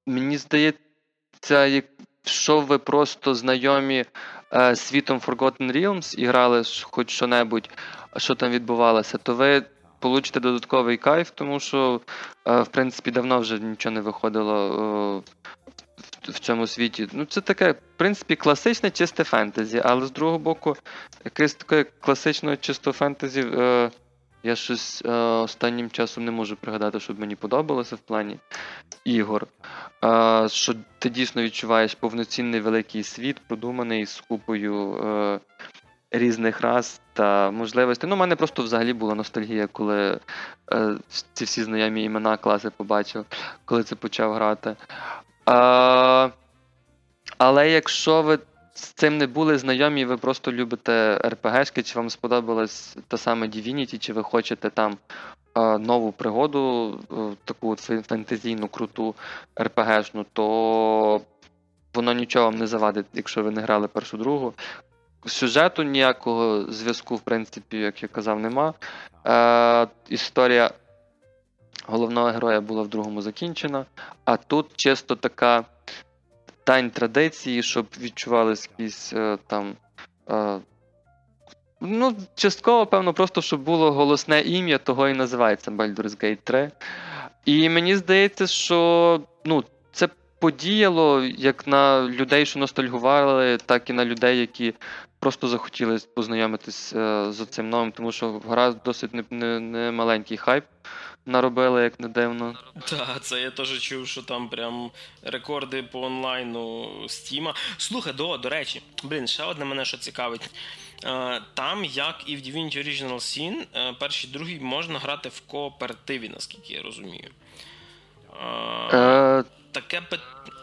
мені здається, якщо ви просто знайомі е, світом Forgotten Realms і грали хоч що-небудь, що там відбувалося, то ви получите додатковий кайф, тому що, е, в принципі, давно вже нічого не виходило в цьому світі. Ну, це таке, в принципі, класичне чисте фентезі, але з другого боку, якесь таке класичного чисто фентезі. Е, я щось е, останнім часом не можу пригадати, щоб мені подобалося в плані ігор. Е, що ти дійсно відчуваєш повноцінний великий світ, продуманий з купою е, різних рас та можливостей. Ну, у мене просто взагалі була ностальгія, коли е, ці всі знайомі імена класи побачив, коли це почав грати. А, Але якщо ви з цим не були знайомі, ви просто любите РПГшки, чи вам сподобалась та саме Divinity, чи ви хочете там а, нову пригоду, таку от фентезійну, круту РПГшну, то воно нічого вам не завадить, якщо ви не грали першу другу. Сюжету ніякого зв'язку, в принципі, як я казав, нема. Е, Історія головного героя була в другому закінчена, а тут чисто така дань традиції, щоб відчувалися якісь е, там. Е, ну, частково, певно, просто щоб було голосне ім'я, того і називається Baldur's Gate 3. І мені здається, що ну, це подіяло як на людей, що ностальгували, так і на людей, які просто захотіли познайомитись е, з цим новим, тому що гра досить не, не, не маленький хайп наробили, як не дивно. Так, це я теж чув, що там прям рекорди по онлайну Стіма. Слухай, до, до речі, блін, ще одне мене що цікавить. Е, там, як і в Divinity Original Sin, е, перший другий можна грати в кооперативі, наскільки я розумію. Е, таке питання.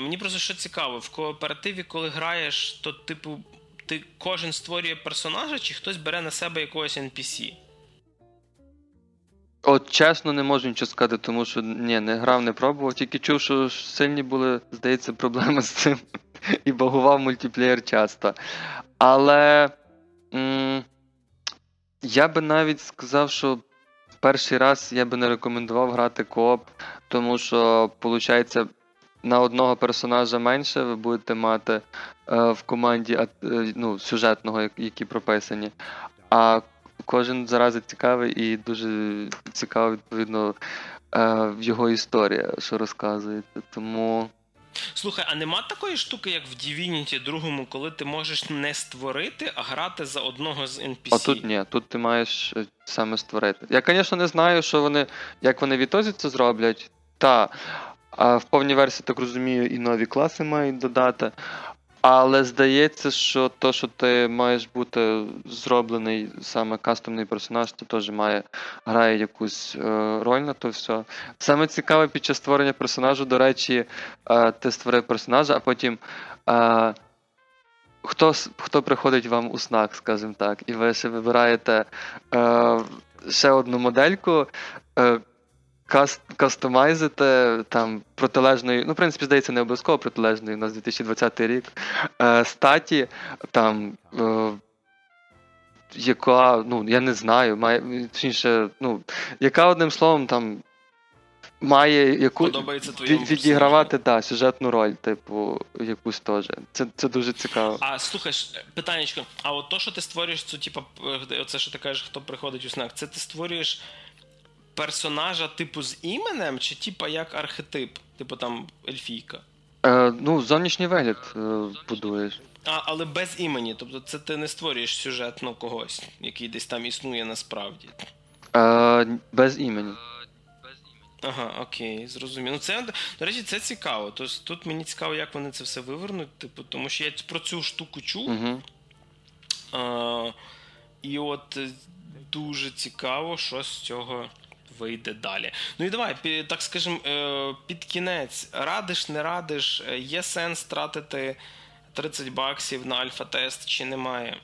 Мені просто що цікаво, в кооперативі, коли граєш, то, типу, ти кожен створює персонажа, чи хтось бере на себе якогось NPC? От чесно, не можу нічого сказати, тому що ні, не грав, не пробував. Тільки чув, що сильні були, здається, проблеми з цим. І багував мультиплеєр часто. Але м- я би навіть сказав, що перший раз я би не рекомендував грати кооп, тому що, виходить, на одного персонажа менше ви будете мати е, в команді е, ну, сюжетного, які прописані. А кожен зарази цікавий і дуже цікава, відповідно, е, його історія, що розказуєте. Тому. Слухай, а нема такої штуки, як в Divinity другому, коли ти можеш не створити, а грати за одного з NPC? А тут ні, тут ти маєш е, саме створити. Я, звісно, не знаю, що вони, як вони відтозі це зроблять. Та, в повній версії, так розумію, і нові класи мають додати. Але здається, що то, що ти маєш бути зроблений саме кастомний персонаж, то теж має грає якусь е, роль на то все. Саме цікаве під час створення персонажу, до речі, е, ти створив персонажа, а потім. Е, Хто хто приходить вам у снах, скажімо так, і ви ще вибираєте е, ще одну модельку, е, каст, кастомайзити там протилежної, ну, в принципі, здається, не обов'язково протилежної, у нас 2020 рік е, статі, там. Е, яка, ну, я не знаю, має, точніше, ну, яка одним словом там має яку від, відігравати да, сюжетну роль, типу, якусь теж. Це це дуже цікаво. А слухай, питаннячко, а от то, що ти створюєш, це, типу, оце, що ти кажеш, хто приходить у снах, це ти створюєш персонажа, типу, з іменем, чи типу як архетип, типу там ельфійка? Е, Ну, зовнішній вигляд е, будуєш. А, але без імені. Тобто це ти не створюєш сюжетно когось, який десь там існує насправді. Е, Без імені. Ага, окей, зрозуміло. Ну, це, До речі, це цікаво. Тобто Тут мені цікаво, як вони це все вивернуть, типу, тому що я про цю штуку чув. Угу. А, І от е, дуже цікаво, що з цього вийде далі. Ну і давай, так скажемо, е, під кінець, радиш, не радиш, е, є сенс тратити 30 баксів на альфа-тест чи немає?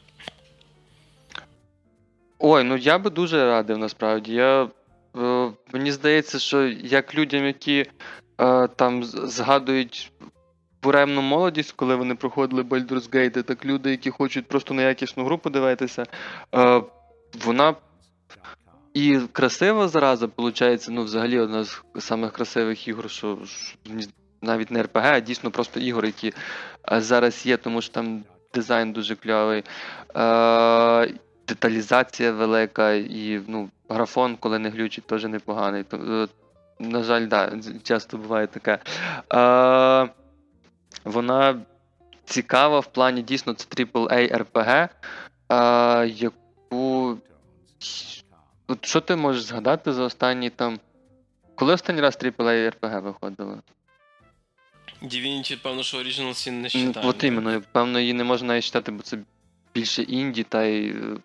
Ой, ну я би дуже радив насправді. Я, е, Мені здається, що як людям, які е, там згадують буремну молодість, коли вони проходили Baldur's Gate, так люди, які хочуть просто на якісну гру подивитися, е, вона і красива зараза, виходить, ну, взагалі одна з самих красивих ігор, що навіть не РПГ, а дійсно просто ігор, які е, зараз є, тому що там дизайн дуже кльовий. Е, Деталізація велика, і ну, графон, коли не глючить, теж непоганий. Е, на жаль, да, часто буває таке. Е, Вона цікава в плані дійсно це AAA RPG, е, яку От що ти можеш згадати за останні там. Коли останній раз AAA RPG виходило? Divinity, певно, що Original Sin не вважаємо. От іменно, певно, її не можна навіть читати, бо це більше інді, та й е,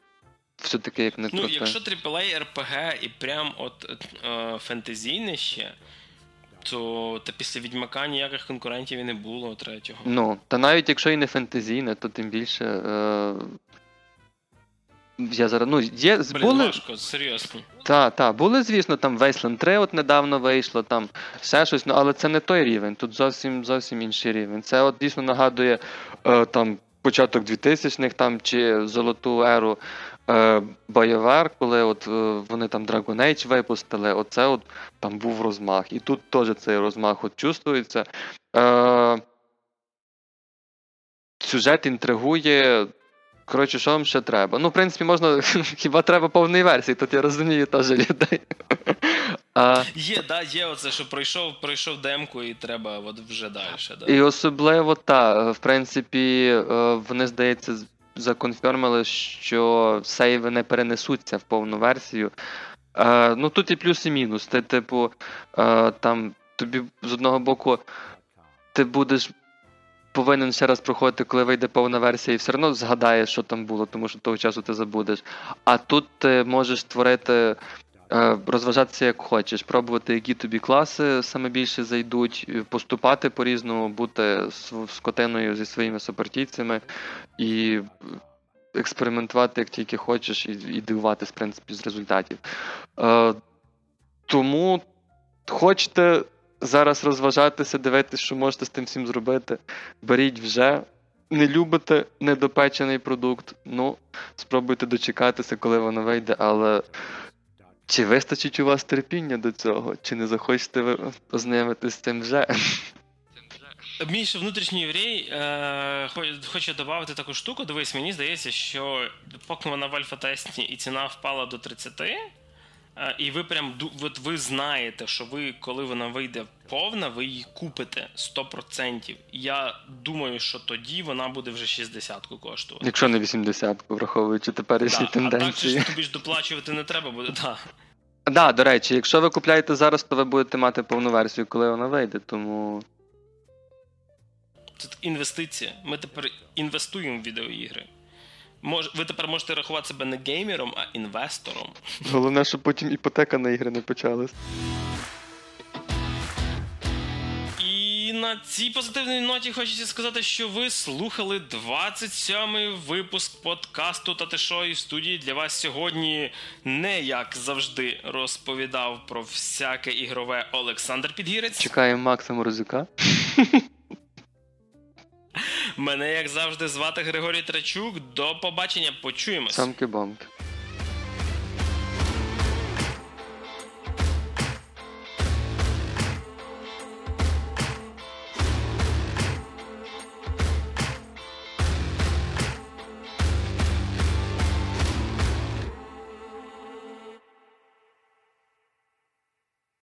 все-таки як не Ну, круте. якщо AAA RPG і прям от е, фентезійне ще, то та після Відьмака ніяких конкурентів і не було третього. Ну, та навіть якщо і не фентезійне, то тим більше. Е, я зараз, ну, є, Блін, були... важко, серйозно. Так, так, були, звісно, там Wasteland 3 от недавно вийшло, там ще щось, ну, але це не той рівень, тут зовсім зовсім інший рівень. Це от дійсно нагадує е, там початок 2000-х там, чи золоту еру е, BioWare, коли от е, вони там Dragon Age випустили, оце от там був розмах. І тут теж цей розмах от чувствується. Е, Сюжет інтригує. Коротше, що вам ще треба? Ну, в принципі, можна. [laughs] Хіба треба повної версії, тут я розумію теж людей. А... Є, да, є оце, що пройшов пройшов демку і треба от вже далі. Да. І особливо так. В принципі, е, вони, здається, законфермили, що сейви не перенесуться в повну версію. А, Ну тут і плюс, і мінус. Ти, типу, а, там тобі з одного боку ти будеш повинен ще раз проходити, коли вийде повна версія, і все одно згадаєш, що там було, тому що того часу ти забудеш. А тут ти можеш створити. Е, розважатися як хочеш, пробувати, які тобі класи саме більше зайдуть, поступати по-різному, бути скотиною зі своїми супартійцями і експериментувати як тільки хочеш, і і дивуватись, в принципі, з результатів. Е, Тому хочете зараз розважатися, дивитися, що можете з тим всім зробити. Беріть вже. Не любите недопечений продукт, ну, спробуйте дочекатися, коли воно вийде, але чи вистачить у вас терпіння до цього, чи не захочете ви ознайомитися з цим вже? Мій внутрішній єврей е, хоче додати таку штуку. Дивись, мені здається, що поки вона в альфа-тесті і ціна впала до 30, е, і ви прям от ви знаєте, що ви, коли вона вийде повна, ви її купите 100%. Я думаю, що тоді вона буде вже 60 коштувати. Якщо не 80, враховуючи теперішні да, тенденції. А так тобі ж доплачувати не треба буде, так. Так, да, до речі, якщо ви купляєте зараз, то ви будете мати повну версію, коли вона вийде, тому. Це інвестиція. Ми тепер інвестуємо в відеоігри. Мож, ви тепер можете рахувати себе не геймером, а інвестором. Головне, щоб потім іпотека на ігри не почалась. І на цій позитивній ноті хочеться сказати, що ви слухали 27-й випуск подкасту «Та ти і студії для вас сьогодні не як завжди розповідав про всяке ігрове Олександр Підгірець. Чекаємо Макса Розюка. [laughs] Мене, як завжди, звати Григорій Трачук. До побачення. Почуємось. Самки-бамки.